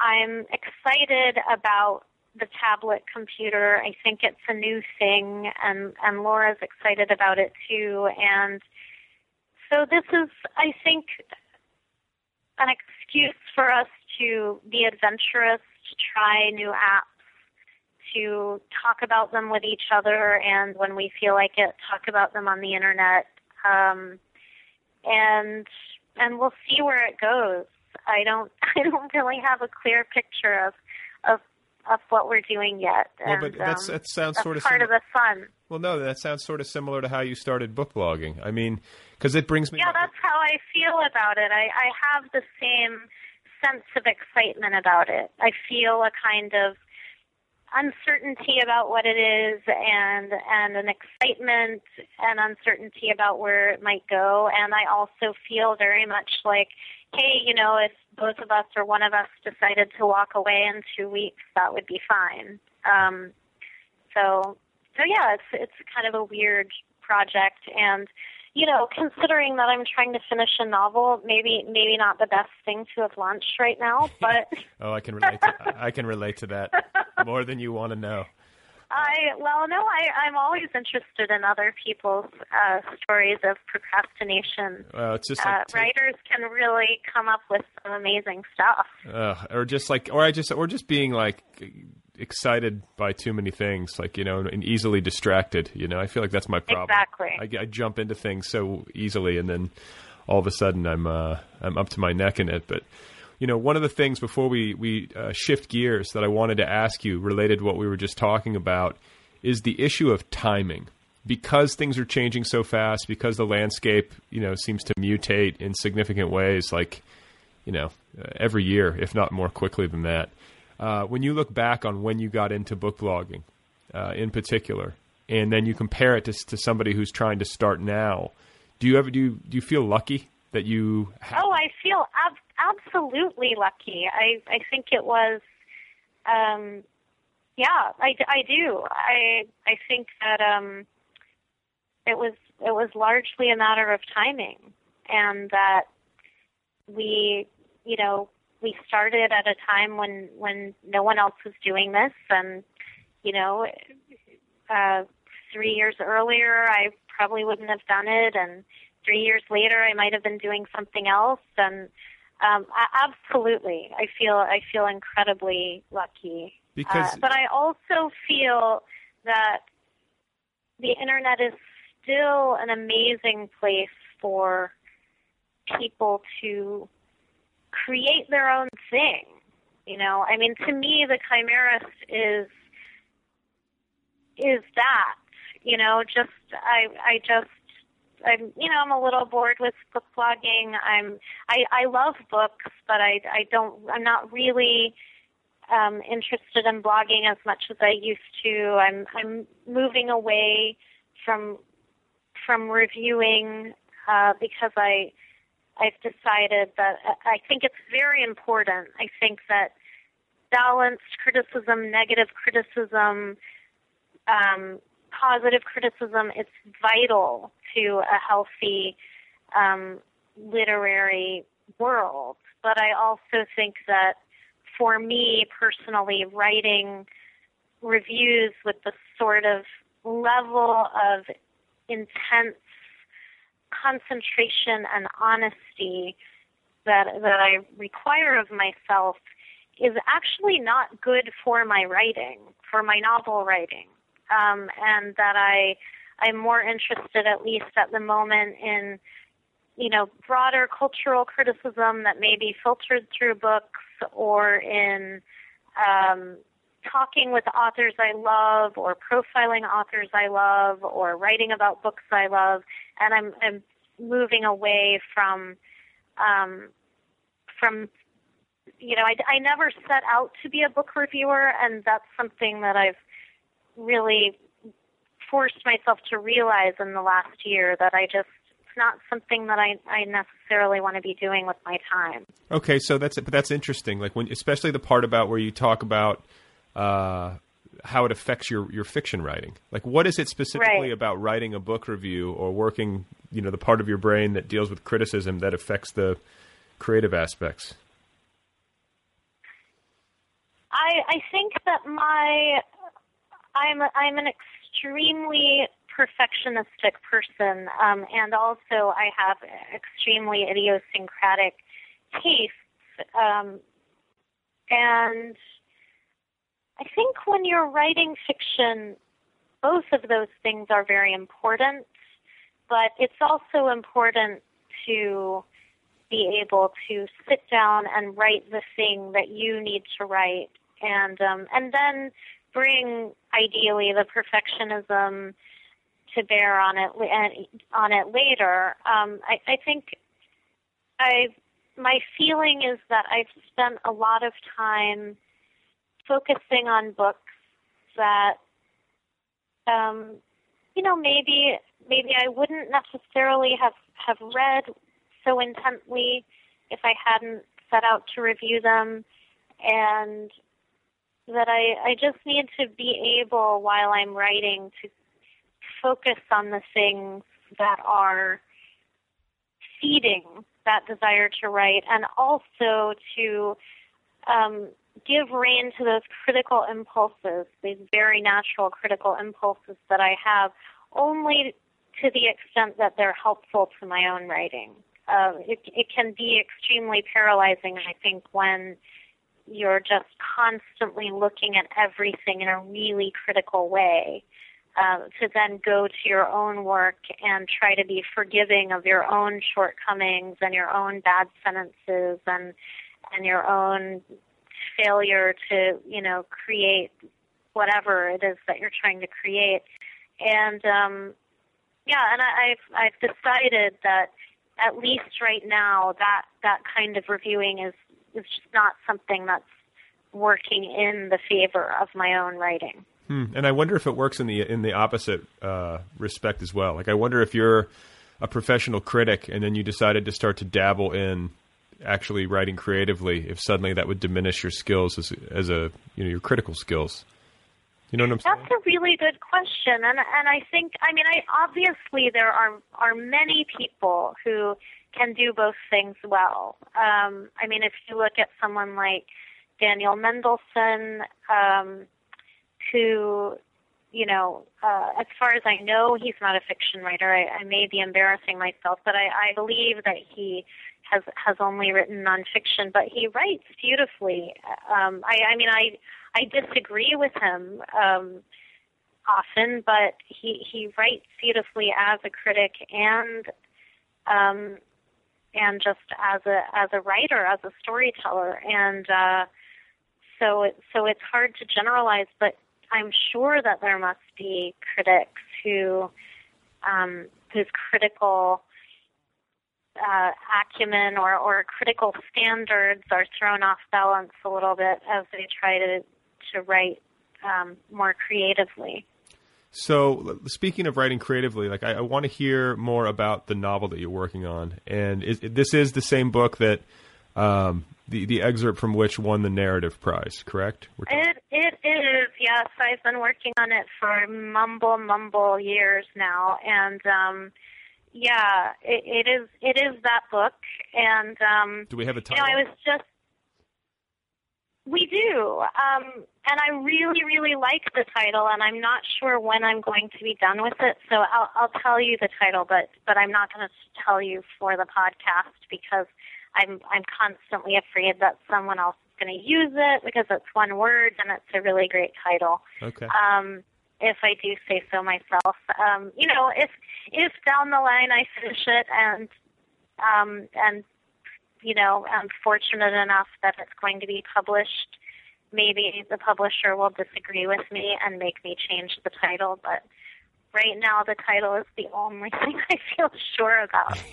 I'm excited about the tablet computer. I think it's a new thing, and and Laura's excited about it too. And so this is, I think, an excuse for us to be adventurous, to try new apps, to talk about them with each other, and when we feel like it, talk about them on the internet. Um, and and we'll see where it goes. I don't I don't really have a clear picture of of of what we're doing yet. Well, and, but that's um, that sounds that's sort of part simi- of the fun. well, no, that sounds sort of similar to how you started book blogging. I mean, because it brings me. Yeah, that's how I feel about it. I, I have the same sense of excitement about it. I feel a kind of uncertainty about what it is and and an excitement and uncertainty about where it might go. And I also feel very much like hey you know if both of us or one of us decided to walk away in 2 weeks that would be fine. Um so so yeah it's it's kind of a weird project. And you know, considering that I'm trying to finish a novel, maybe maybe not the best thing to have launched right now, but Oh, I can relate. To, I can relate to that more than you want to know. I well, no, I I'm always interested in other people's uh, stories of procrastination. Well, it's just Uh, like take- writers can really come up with some amazing stuff. uh, or just like, or I just, or just being like excited by too many things, like you know, and easily distracted. You know, I feel like that's my problem. Exactly. I, I jump into things so easily, and then all of a sudden I'm uh, I'm up to my neck in it. But you know, one of the things before we we uh, shift gears that I wanted to ask you, related to what we were just talking about, is the issue of timing. Because things are changing so fast, because the landscape, you know, seems to mutate in significant ways, like, you know, uh, every year, if not more quickly than that. Uh, when you look back on when you got into book blogging, uh, in particular, and then you compare it to, to somebody who's trying to start now, do you ever do you, do you feel lucky that you? Have, Oh, I feel ab- absolutely lucky. I I think it was, um, yeah, I, I do. I I think that um, it was it was largely a matter of timing, and that we, you know, we started at a time when when no one else was doing this, and you know, uh, three years earlier, I probably wouldn't have done it, and three years later, I might have been doing something else, and um, I, absolutely, I feel I feel incredibly lucky. Because- uh, but I also feel that the internet is still an amazing place for people to create their own thing. You know, I mean, to me, the chimerist is is that. You know, just I I just I'm you know I'm a little bored with book blogging. I'm I I love books, but I I don't I'm not really um, interested in blogging as much as I used to. I'm I'm moving away from from reviewing uh, because I I've decided that I think it's very important. I think that balanced criticism, negative criticism, um, positive criticism, it's vital to a healthy um, literary world. But I also think that for me personally, writing reviews with the sort of level of intense concentration and honesty that that I require of myself is actually not good for my writing, for my novel writing, um, and that I I'm more interested, at least at the moment, in you know broader cultural criticism that may be filtered through books or in um, talking with authors I love or profiling authors I love or writing about books I love and I'm, I'm moving away from um, from you know I, I never set out to be a book reviewer and that's something that I've really forced myself to realize in the last year that I just it's not something that I, I necessarily want to be doing with my time. Okay, so that's but that's interesting. Like when, especially the part about where you talk about uh, how it affects your your fiction writing. Like, what is it specifically Right. about writing a book review or working, you know, the part of your brain that deals with criticism that affects the creative aspects? I I think that my I'm I'm an extremely perfectionistic person, um, and also I have extremely idiosyncratic tastes, um, and I think when you're writing fiction, both of those things are very important, but it's also important to be able to sit down and write the thing that you need to write, and um, and then bring ideally the perfectionism to bear on it on it later. Um, I, I think I my feeling is that I've spent a lot of time focusing on books that um, you know maybe maybe I wouldn't necessarily have have read so intently if I hadn't set out to review them and that I, I just need to be able while I'm writing to focus on the things that are feeding that desire to write and also to um, give rein to those critical impulses, these very natural critical impulses that I have, only to the extent that they're helpful to my own writing. Uh, it, it can be extremely paralyzing, I think, when you're just constantly looking at everything in a really critical way um, to then go to your own work and try to be forgiving of your own shortcomings and your own bad sentences and and your own failure to you know create whatever it is that you're trying to create and um yeah and I, i've i've decided that at least right now that that kind of reviewing is is just not something that's working in the favor of my own writing Hmm. And I wonder if it works in the in the opposite uh, respect as well. Like I wonder if you're a professional critic and then you decided to start to dabble in actually writing creatively, if suddenly that would diminish your skills as as a you know your critical skills. You know what I'm saying? That's a really good question, and and I think I mean I obviously there are are many people who can do both things well. Um, I mean, if you look at someone like Daniel Mendelsohn, um, who, you know, uh, as far as I know, he's not a fiction writer. I, I may be embarrassing myself, but I, I believe that he has has only written nonfiction, but he writes beautifully. Um, I, I mean, I I disagree with him um, often, but he he writes beautifully as a critic and um, and just as a as a writer, as a storyteller, and uh, so it, so it's hard to generalize, but I'm sure that there must be critics who um, whose critical uh, acumen or, or critical standards are thrown off balance a little bit as they try to to write um, more creatively. So, speaking of writing creatively, like I, I want to hear more about the novel that you're working on, and is, this is the same book that um, the the excerpt from which won the narrative prize, correct? It it is yes. I've been working on it for mumble mumble years now, and um, yeah, it, it is it is that book. And um, do we have a title? You know, I was just we do, um, and I really really like the title, and I'm not sure when I'm going to be done with it. So I'll I'll tell you the title, but but I'm not going to tell you for the podcast because I'm I'm constantly afraid that someone else is going to use it because it's one word and it's a really great title. Okay. Um, if I do say so myself, um, you know, if if down the line I finish it and um, and you know I'm fortunate enough that it's going to be published, maybe the publisher will disagree with me and make me change the title, but right now the title is the only thing I feel sure about.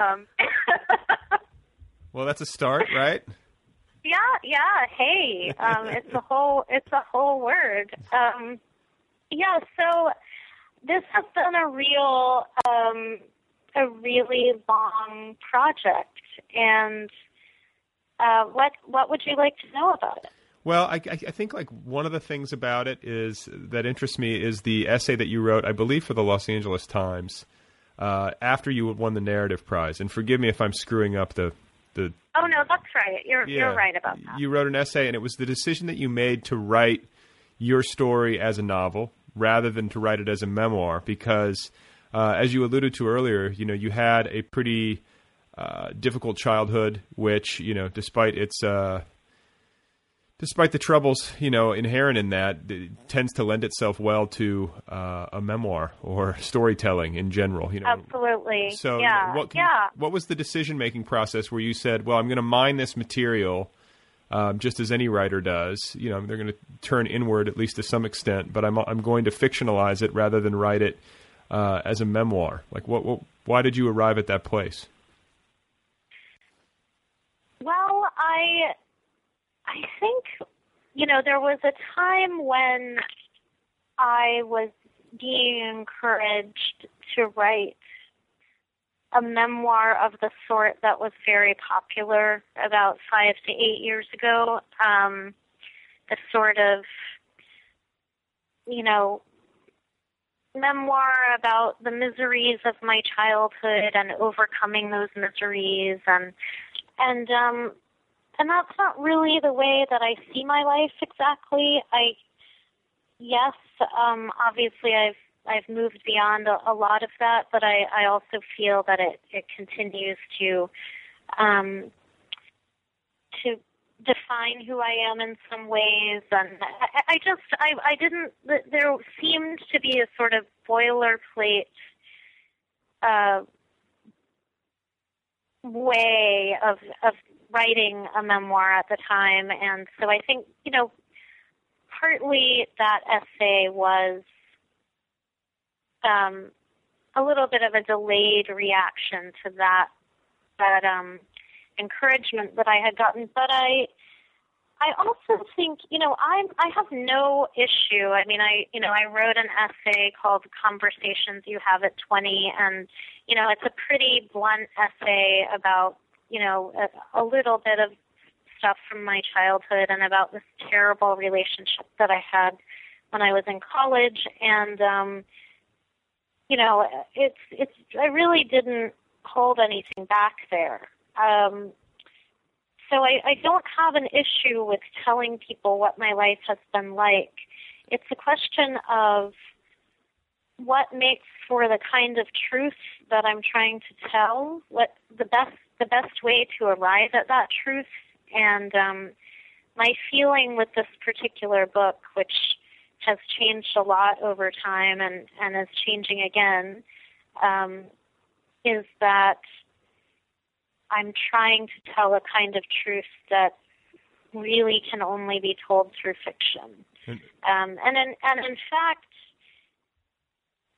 um, well, that's a start, right? Yeah, yeah. Hey, um, it's a whole it's a whole word. Um, yeah. So this has been a real um, a really long project, and uh, what what would you like to know about it? Well, I, I, think like one of the things about it is that interests me is the essay that you wrote, I believe, for the Los Angeles Times uh, after you won the narrative prize. And forgive me if I'm screwing up the the Oh no, that's right. You're yeah, you're right about that. You wrote an essay and it was the decision that you made to write your story as a novel rather than to write it as a memoir because uh, as you alluded to earlier, you know, you had a pretty uh, difficult childhood which, you know, despite its uh, despite the troubles, you know, inherent in that, it tends to lend itself well to uh, a memoir or storytelling in general. You know, Absolutely. So, yeah. what can, yeah. what was the decision making process where you said, "Well, I'm going to mine this material"? Um, just as any writer does, you know, they're going to turn inward at least to some extent, but I'm I'm going to fictionalize it rather than write it uh, as a memoir. Like, what, what? Why did you arrive at that place? Well, I I think you know there was a time when I was being encouraged to write a memoir of the sort that was very popular about five to eight years ago. Um, the sort of, you know, memoir about the miseries of my childhood and overcoming those miseries and and um and that's not really the way that I see my life exactly. I yes, um obviously I've I've moved beyond a, a lot of that, but I, I also feel that it, it continues to um, to define who I am in some ways, and I, I just I, I didn't. There seemed to be a sort of boilerplate uh, way of of writing a memoir at the time, and so I think you know partly that essay was um, a little bit of a delayed reaction to that that um, encouragement that I had gotten. But I I also think you know I'm I have no issue. I mean I you know I wrote an essay called Conversations You Have at 20, and you know it's a pretty blunt essay about you know a, a little bit of stuff from my childhood and about this terrible relationship that I had when I was in college and um you know, it's it's I really didn't hold anything back there. Um, so I, I don't have an issue with telling people what my life has been like. It's a question of what makes for the kind of truth that I'm trying to tell. What the best the best way to arrive at that truth. And um, my feeling with this particular book, which has changed a lot over time and, and is changing again um, is that I'm trying to tell a kind of truth that really can only be told through fiction. Um, and in, and in fact,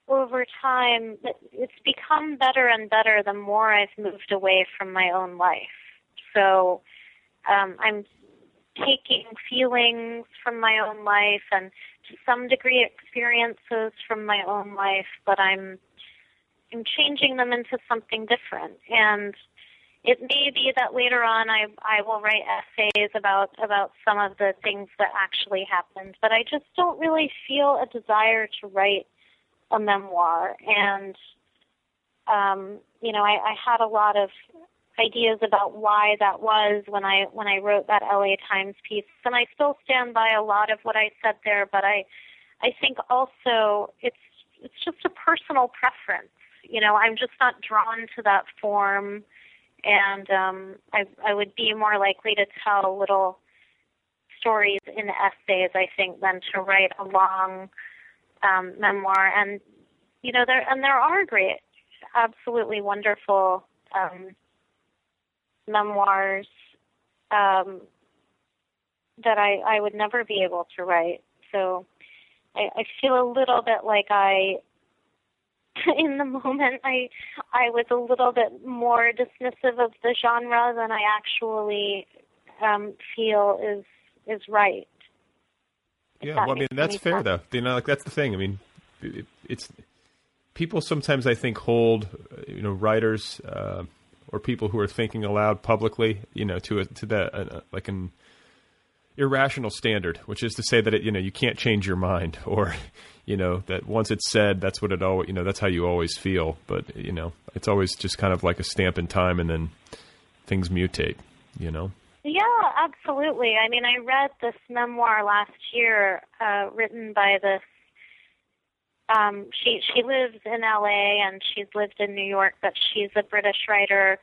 over time, it's become better and better the more I've moved away from my own life. So um, I'm taking feelings from my own life and to some degree experiences from my own life, but I'm I'm changing them into something different. And it may be that later on I I will write essays about about some of the things that actually happened, but I just don't really feel a desire to write a memoir. And um, you know, I, I had a lot of ideas about why that was when I when I wrote that LA Times piece, and I still stand by a lot of what I said there. But I I think also it's it's just a personal preference. You know, I'm just not drawn to that form, and um, I I would be more likely to tell little stories in essays, I think, than to write a long um, memoir. And you know, there and there are great, absolutely wonderful. Um, memoirs um, that I, I would never be able to write. So I, I feel a little bit like I, in the moment, I I was a little bit more dismissive of the genre than I actually um, feel is is right. Yeah, well, I mean that's fair though. You know, like that's the thing. I mean, it, it's people sometimes I think hold you know writers. Uh, or people who are thinking aloud publicly, you know, to a, to that uh, like an irrational standard, which is to say that it, you know you can't change your mind, or you know that once it's said, that's what it always you know that's how you always feel. But you know, it's always just kind of like a stamp in time, and then things mutate. You know. Absolutely. I mean, I read this memoir last year, uh, written by this um, she she lives in LA and she's lived in New York, but she's a British writer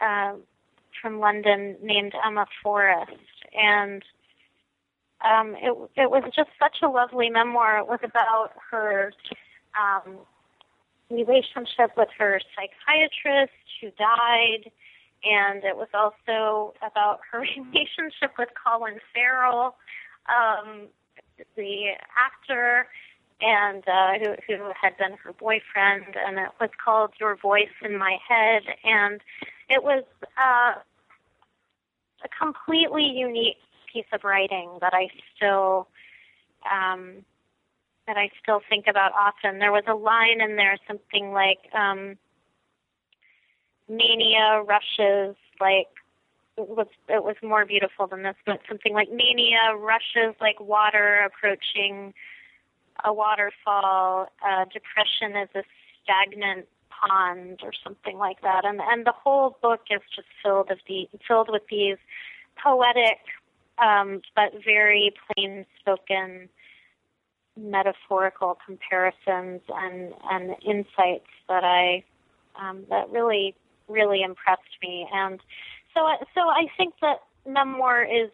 uh, from London named Emma Forrest, and um, it it was just such a lovely memoir. It was about her um, relationship with her psychiatrist who died, and it was also about her relationship with Colin Farrell, um, the actor, and uh, who who had been her boyfriend, and it was called Your Voice in My Head, and it was uh, a completely unique piece of writing that I still um, that I still think about often. There was a line in there, something like um, "Mania rushes like." It was it was more beautiful than this, but something like mania rushes like water approaching a waterfall. Uh, depression is a stagnant pond, or something like that. And and the whole book is just filled of the filled with these poetic um, but very plain spoken metaphorical comparisons and and insights that I um, that really really impressed me and so I, so I think that memoir is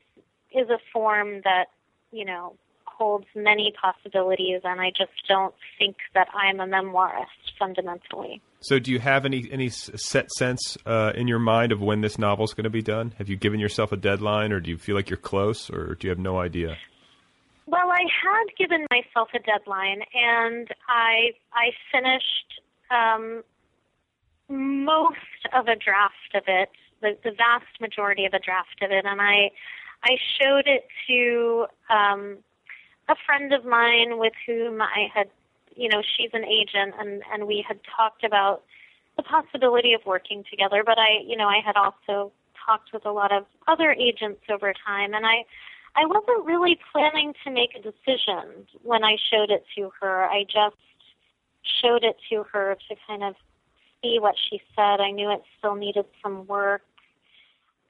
is a form that you know holds many possibilities and I just don't think that I'm a memoirist fundamentally. So, do you have any any set sense uh, in your mind of when this novel is going to be done? Have you given yourself a deadline, or do you feel like you're close, or do you have no idea? Well, I had given myself a deadline, and I I finished um, most of a draft of it, the, the vast majority of a draft of it, and I I showed it to um, a friend of mine with whom I had you know, she's an agent and, and we had talked about the possibility of working together, but I, you know, I had also talked with a lot of other agents over time and I, I wasn't really planning to make a decision when I showed it to her. I just showed it to her to kind of see what she said. I knew it still needed some work.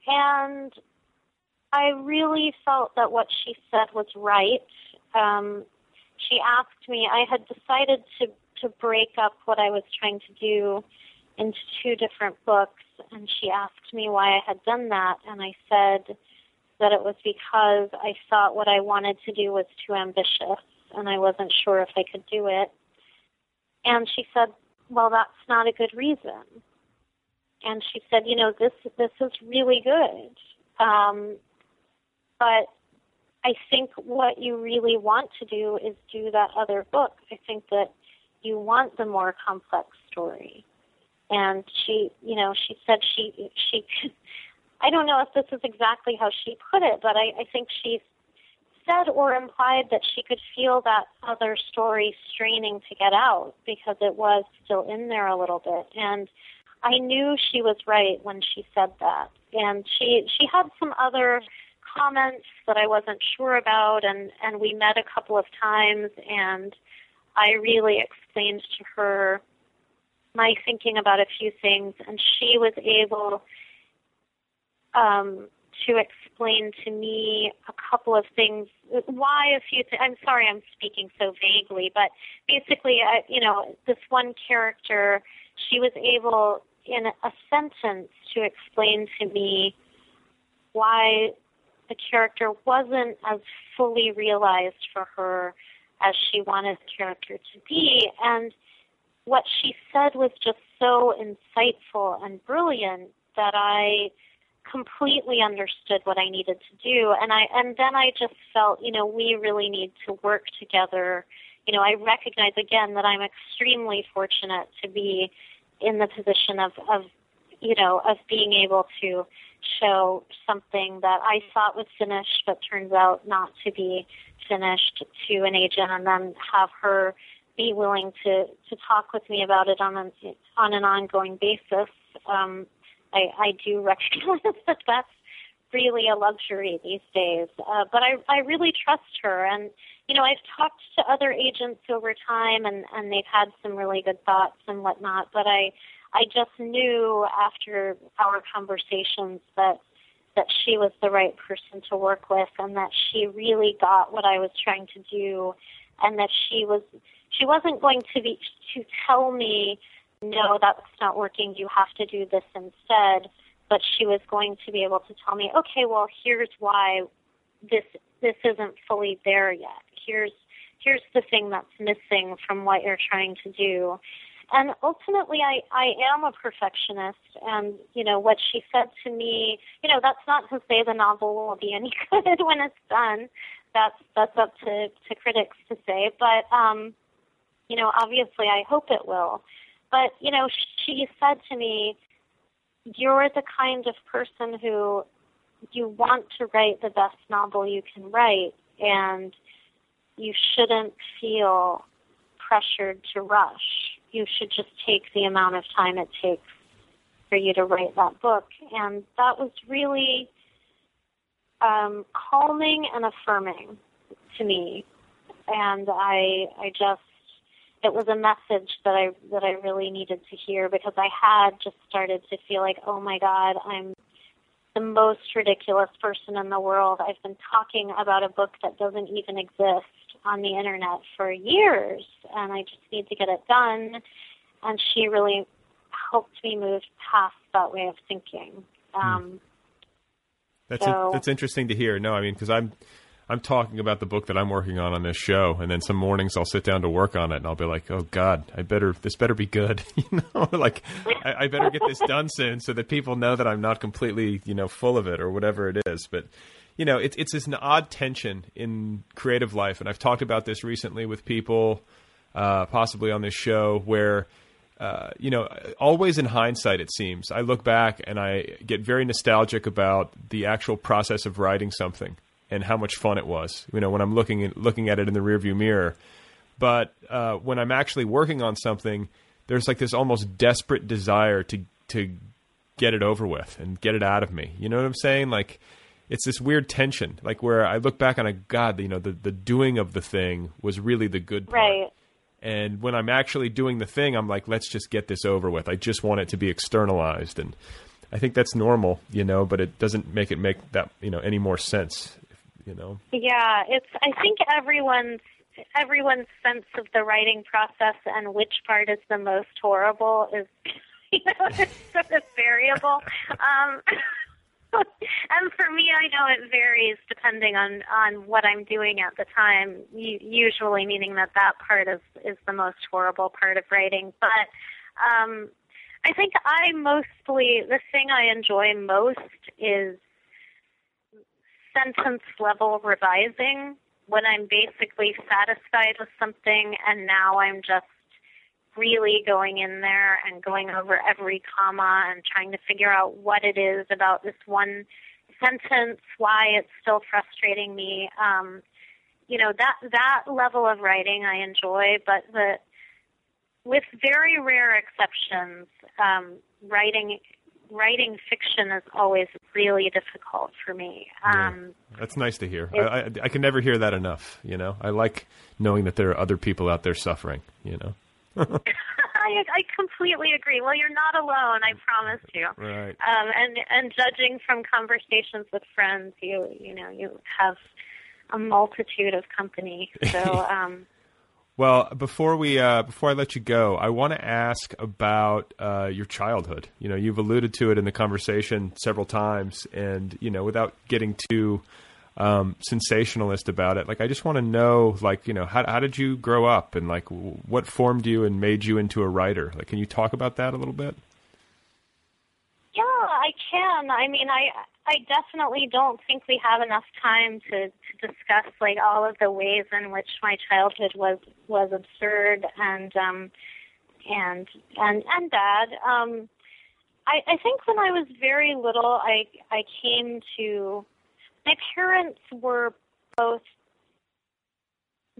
And I really felt that what she said was right. Um, she asked me, I had decided to, to break up what I was trying to do into two different books, and she asked me why I had done that, and I said that it was because I thought what I wanted to do was too ambitious, and I wasn't sure if I could do it. And she said, "Well, that's not a good reason." And she said, "You know, this this is really good, um, but I think what you really want to do is do that other book. I think that you want the more complex story. And she, you know, she said she, she, I don't know if this is exactly how she put it, but I, I think she said or implied that she could feel that other story straining to get out because it was still in there a little bit. And I knew she was right when she said that. And she, she had some other comments that I wasn't sure about, and and we met a couple of times, and I really explained to her my thinking about a few things, and she was able um, to explain to me a couple of things. Why a few? I'm sorry, I'm speaking so vaguely, but basically, I, you know, this one character, she was able in a sentence to explain to me why the character wasn't as fully realized for her as she wanted the character to be. And what she said was just so insightful and brilliant that I completely understood what I needed to do. And I and then I just felt, you know, we really need to work together. You know, I recognize again that I'm extremely fortunate to be in the position of, of you know, of being able to show something that I thought was finished but turns out not to be finished to an agent and then have her be willing to, to talk with me about it on an, on an ongoing basis. Um, I, I do recognize that that's really a luxury these days. Uh, but I, I really trust her. And, you know, I've talked to other agents over time and, and they've had some really good thoughts and whatnot, but I, I just knew after our conversations that that she was the right person to work with and that she really got what I was trying to do and that she was she wasn't going to be to tell me no that's not working you have to do this instead but she was going to be able to tell me okay well here's why this this isn't fully there yet. Here's here's the thing that's missing from what you're trying to do. And ultimately, I, I am a perfectionist. And, you know, what she said to me, you know, that's not to say the novel will be any good when it's done. That's, that's up to, to critics to say. But, um, you know, obviously I hope it will. But, you know, she said to me, you're the kind of person who you want to write the best novel you can write. And you shouldn't feel pressured to rush. You should just take the amount of time it takes for you to write that book. And that was really um, calming and affirming to me. And I, I just, it was a message that I that I really needed to hear because I had just started to feel like, oh my God, I'm the most ridiculous person in the world. I've been talking about a book that doesn't even exist on the internet for years, and I just need to get it done. And she really helped me move past that way of thinking. Um, That's so- that's interesting to hear. No, I mean because I'm I'm talking about the book that I'm working on on this show, and then some mornings I'll sit down to work on it, and I'll be like, "Oh God, I better this better be good," you know, like I, I better get this done soon so that people know that I'm not completely you know full of it or whatever it is. But you know, it's it's an odd tension in creative life, and I've talked about this recently with people, uh, possibly on this show, where uh, you know, always in hindsight, it seems I look back and I get very nostalgic about the actual process of writing something and how much fun it was. You know, when I'm looking at, looking at it in the rearview mirror, but uh, when I'm actually working on something, there's like this almost desperate desire to to get it over with and get it out of me. You know what I'm saying? Like it's this weird tension, like where I look back on a God, you know, the the doing of the thing was really the good part. right. And when I'm actually doing the thing, I'm like, let's just get this over with. I just want it to be externalized, and I think that's normal, you know. But it doesn't make it make that you know any more sense, you know. Yeah, it's. I think everyone's everyone's sense of the writing process and which part is the most horrible is, you know, it's sort of variable. Um, and for me, I know it varies depending on on what I'm doing at the time. Usually, meaning that that part is is the most horrible part of writing. But um, I think I mostly the thing I enjoy most is sentence level revising when I'm basically satisfied with something and now I'm just really going in there and going over every comma and trying to figure out what it is about this one sentence, why it's still frustrating me. Um, you know, that that level of writing I enjoy, but the with very rare exceptions, um, writing writing fiction is always really difficult for me. Um, That's nice to hear. I, I, I can never hear that enough. You know, I like knowing that there are other people out there suffering. You know, I, I completely agree. Well, you're not alone. I promise you. right? Um, and and judging from conversations with friends, you you know you have a multitude of company. So um, Well, before we uh, before I let you go, I want to ask about uh, your childhood. You know, you've alluded to it in the conversation several times, and you know, without getting too um, sensationalist about it, like I just want to know, like you know, how how did you grow up, and like w- what formed you and made you into a writer? Like, can you talk about that a little bit? yeah, I can. I mean, I I definitely don't think we have enough time to to discuss like all of the ways in which my childhood was was absurd and um and and and bad. Um, I I think when I was very little, I I came to my parents were both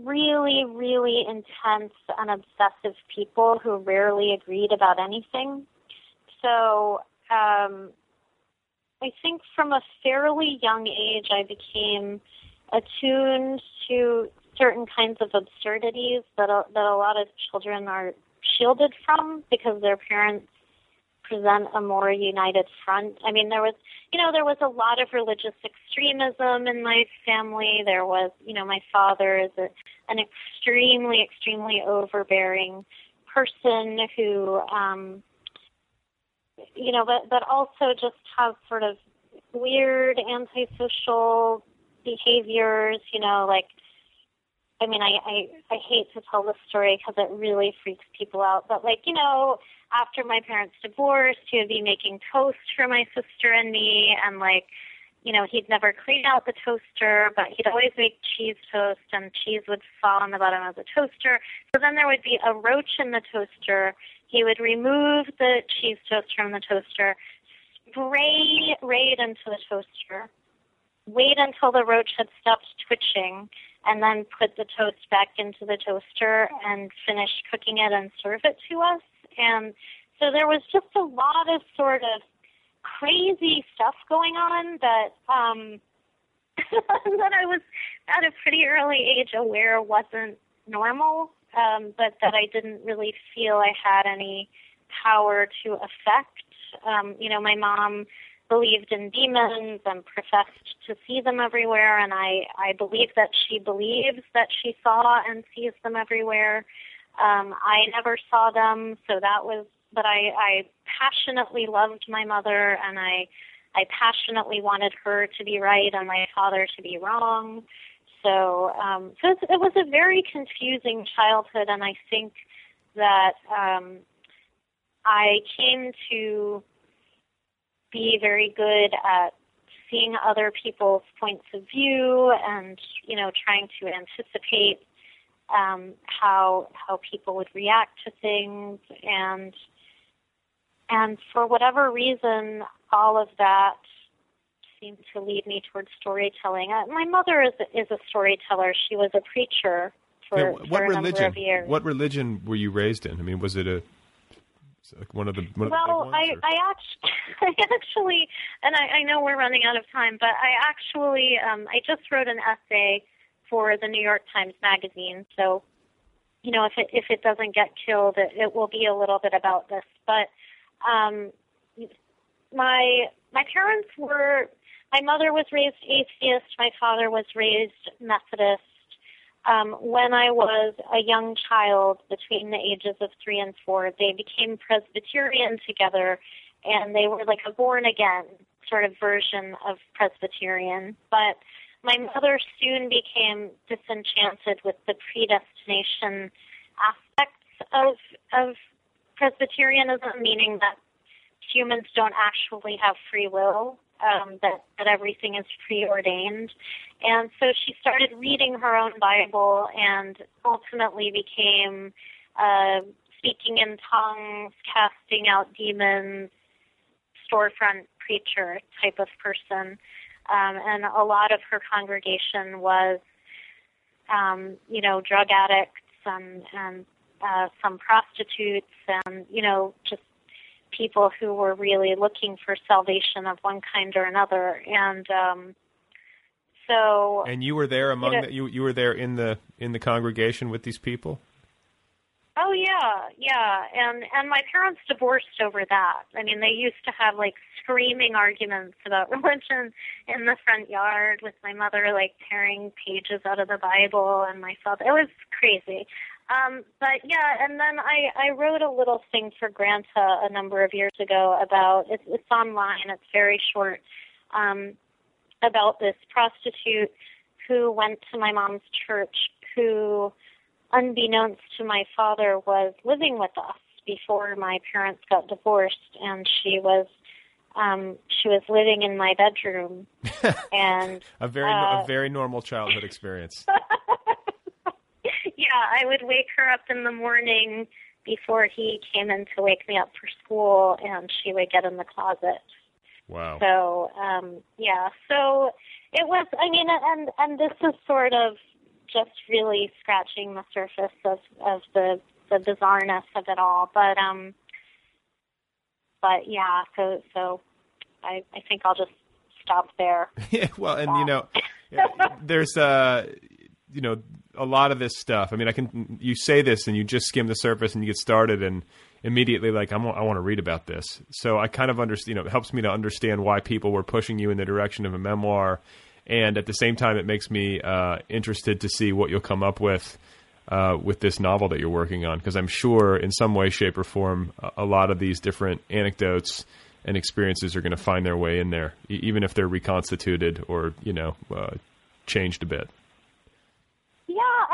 really, really intense and obsessive people who rarely agreed about anything. So um, I think from a fairly young age, I became attuned to certain kinds of absurdities that a, that a lot of children are shielded from because their parents present a more united front. I mean, there was, you know, there was a lot of religious extremism in my family. There was, you know, my father is a, an extremely, extremely overbearing person who, um, you know, but but also just have sort of weird antisocial behaviors, you know, like I mean, I, I I hate to tell this story because it really freaks people out. But like, you know, after my parents divorced, he would be making toast for my sister and me, and like, you know, he'd never clean out the toaster, but he'd always make cheese toast, and cheese would fall on the bottom of the toaster. So then there would be a roach in the toaster. He would remove the cheese toast from the toaster, spray right into the toaster, wait until the roach had stopped twitching, and then put the toast back into the toaster and finish cooking it and serve it to us. And so there was just a lot of sort of crazy stuff going on that um that I was at a pretty early age aware wasn't normal, um, but that I didn't really feel I had any power to affect. Um, you know, my mom believed in demons and professed to see them everywhere, and I I believe that she believes that she saw and sees them everywhere. Um, I never saw them, so that was. But I I passionately loved my mother, and I I passionately wanted her to be right and my father to be wrong. So, um, so it, was a very confusing childhood, and I think that um, I came to be very good at seeing other people's points of view and you know trying to anticipate um, how how people would react to things. And and for whatever reason all of that seemed to lead me towards storytelling. Uh, my mother is is a storyteller. She was a preacher for, what for a number religion? of years. What religion were you raised in? I mean, was it a one of the one well, of the ones? I, I actually, I actually, and I, I know we're running out of time, but I actually, um, I just wrote an essay for the New York Times Magazine. So, you know, if it if it doesn't get killed, it, it will be a little bit about this. But um, my my parents were. My mother was raised atheist. My father was raised Methodist. Um, when I was a young child, between the ages of three and four, they became Presbyterian together, and they were like a born again sort of version of Presbyterian. But my mother soon became disenchanted with the predestination aspects of of Presbyterianism, meaning that humans don't actually have free will, um, that, that everything is preordained. And so she started reading her own Bible and ultimately became uh, speaking in tongues, casting out demons, storefront preacher type of person. Um, and a lot of her congregation was, um, you know, drug addicts and, and uh, some prostitutes and, you know, just people who were really looking for salvation of one kind or another. And um, so, and you were there among you know- the, you you were there in the in the congregation with these people. oh yeah, yeah. And and my parents divorced over that. I mean, they used to have like screaming arguments about religion in the front yard with my mother like tearing pages out of the Bible and my father. It was crazy. Um, but yeah, and then I, I wrote a little thing for Granta a number of years ago about it's, it's online. It's very short um, about this prostitute who went to my mom's church, who, unbeknownst to my father, was living with us before my parents got divorced, and she was um, she was living in my bedroom, and A very Uh, a very normal childhood experience. yeah, I would wake her up in the morning before he came in to wake me up for school, and she would get in the closet. Wow. So, um, yeah, so it was. I mean, and and this is sort of just really scratching the surface of of the the bizarreness of it all. But um, but yeah, so so I I think I'll just stop there. Yeah, well, and you know, there's uh, you know, a lot of this stuff. I mean, I can you say this and you just skim the surface and you get started and immediately like I'm, I want to read about this. So I kind of understand. You know, it helps me to understand why people were pushing you in the direction of a memoir, and at the same time, it makes me uh, interested to see what you'll come up with. Uh, with this novel that you're working on, because I'm sure in some way, shape, or form, a, a lot of these different anecdotes and experiences are going to find their way in there, even if they're reconstituted or you know uh, changed a bit.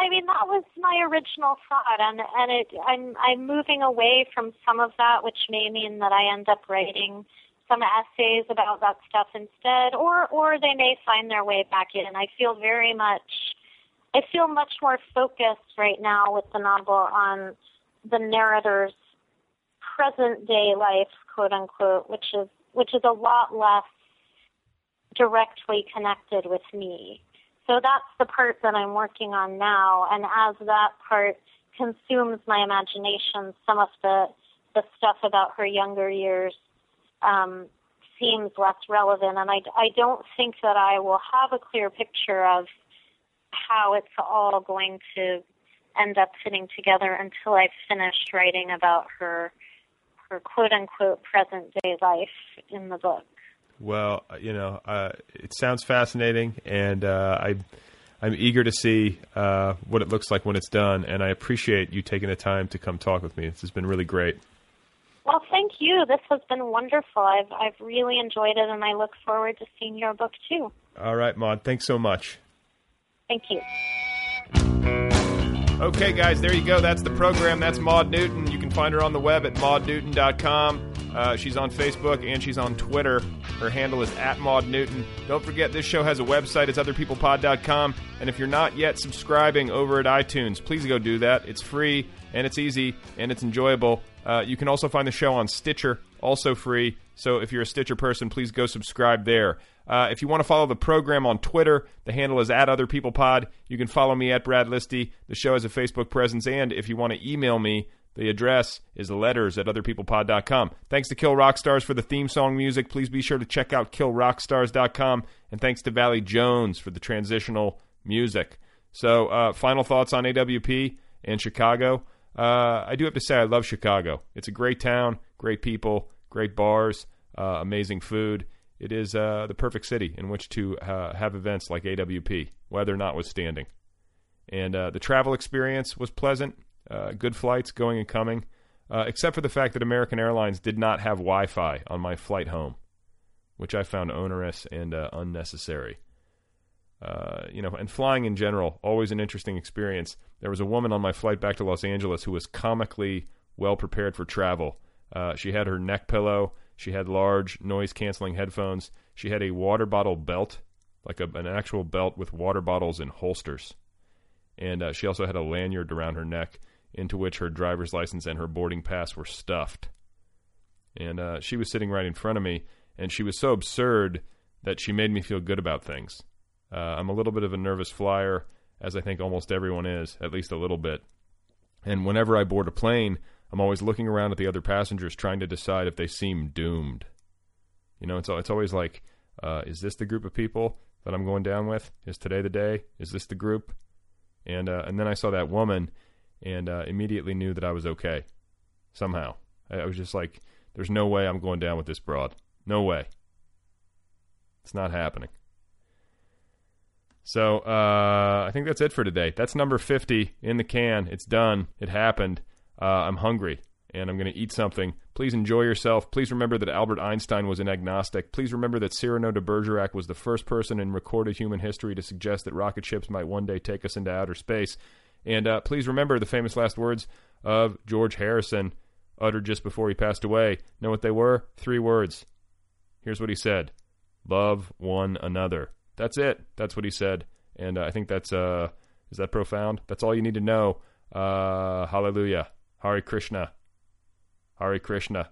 I mean that was my original thought, and and it I'm I'm moving away from some of that, which may mean that I end up writing some essays about that stuff instead, or or they may find their way back in. I feel very much, I feel much more focused right now with the novel on the narrator's present day life, quote unquote, which is which is a lot less directly connected with me. So that's the part that I'm working on now. And as that part consumes my imagination, some of the the stuff about her younger years um, seems less relevant. And I, I don't think that I will have a clear picture of how it's all going to end up fitting together until I've finished writing about her her quote unquote present day life in the book. Well, you know, uh, it sounds fascinating, and uh, I, I'm eager to see uh, what it looks like when it's done. And I appreciate you taking the time to come talk with me. This has been really great. Well, thank you. This has been wonderful. I've I've really enjoyed it, and I look forward to seeing your book too. All right, Maud. Thanks so much. Thank you. Okay, guys, there you go. That's the program. That's Maud Newton. You can find her on the web at maudnewton.com. Uh, she's on Facebook and she's on Twitter. Her handle is at Maud Newton. Don't forget, this show has a website. It's otherpeoplepod.com. And if you're not yet subscribing over at iTunes, please go do that. It's free and it's easy and it's enjoyable. Uh, you can also find the show on Stitcher, also free. So if you're a Stitcher person, please go subscribe there. Uh, if you want to follow the program on Twitter, the handle is at Other People Pod. You can follow me at Brad Listi. The show has a Facebook presence, and if you want to email me, the address is letters at otherpeoplepod.com. Thanks to Kill Rock Stars for the theme song music. Please be sure to check out killrockstars.com. And thanks to Valley Jones for the transitional music. So, uh, final thoughts on AWP and Chicago. Uh, I do have to say, I love Chicago. It's a great town, great people, great bars, uh, amazing food. It is uh, the perfect city in which to uh, have events like AWP, weather notwithstanding. And uh, the travel experience was pleasant, uh, good flights going and coming, uh, except for the fact that American Airlines did not have Wi Fi on my flight home, which I found onerous and uh, unnecessary. you know, and flying in general, always an interesting experience. There was a woman on my flight back to Los Angeles who was comically well prepared for travel. she had her neck pillow she had large noise canceling headphones. She had a water bottle belt, like a, an actual belt with water bottles in holsters. And uh, she also had a lanyard around her neck into which her driver's license and her boarding pass were stuffed. And uh, she was sitting right in front of me, and she was so absurd that she made me feel good about things. Uh, I'm a little bit of a nervous flyer, as I think almost everyone is, at least a little bit. And whenever I board a plane, I'm always looking around at the other passengers, trying to decide if they seem doomed. You know, it's it's always like, uh, is this the group of people that I'm going down with? Is today the day? Is this the group? And uh, and then I saw that woman, and uh, immediately knew that I was okay. Somehow, I, I was just like, "There's no way I'm going down with this broad. No way. It's not happening." So uh, I think that's it for today. That's number 50 in the can. It's done. It happened. Uh, I'm hungry and I'm going to eat something. Please enjoy yourself. Please remember that Albert Einstein was an agnostic. Please remember that Cyrano de Bergerac was the first person in recorded human history to suggest that rocket ships might one day take us into outer space. And uh, please remember the famous last words of George Harrison, uttered just before he passed away. Know what they were? Three words. Here's what he said Love one another. That's it. That's what he said. And uh, I think that's, uh, is that profound? That's all you need to know. Uh, hallelujah. Hare Krishna. Hare Krishna.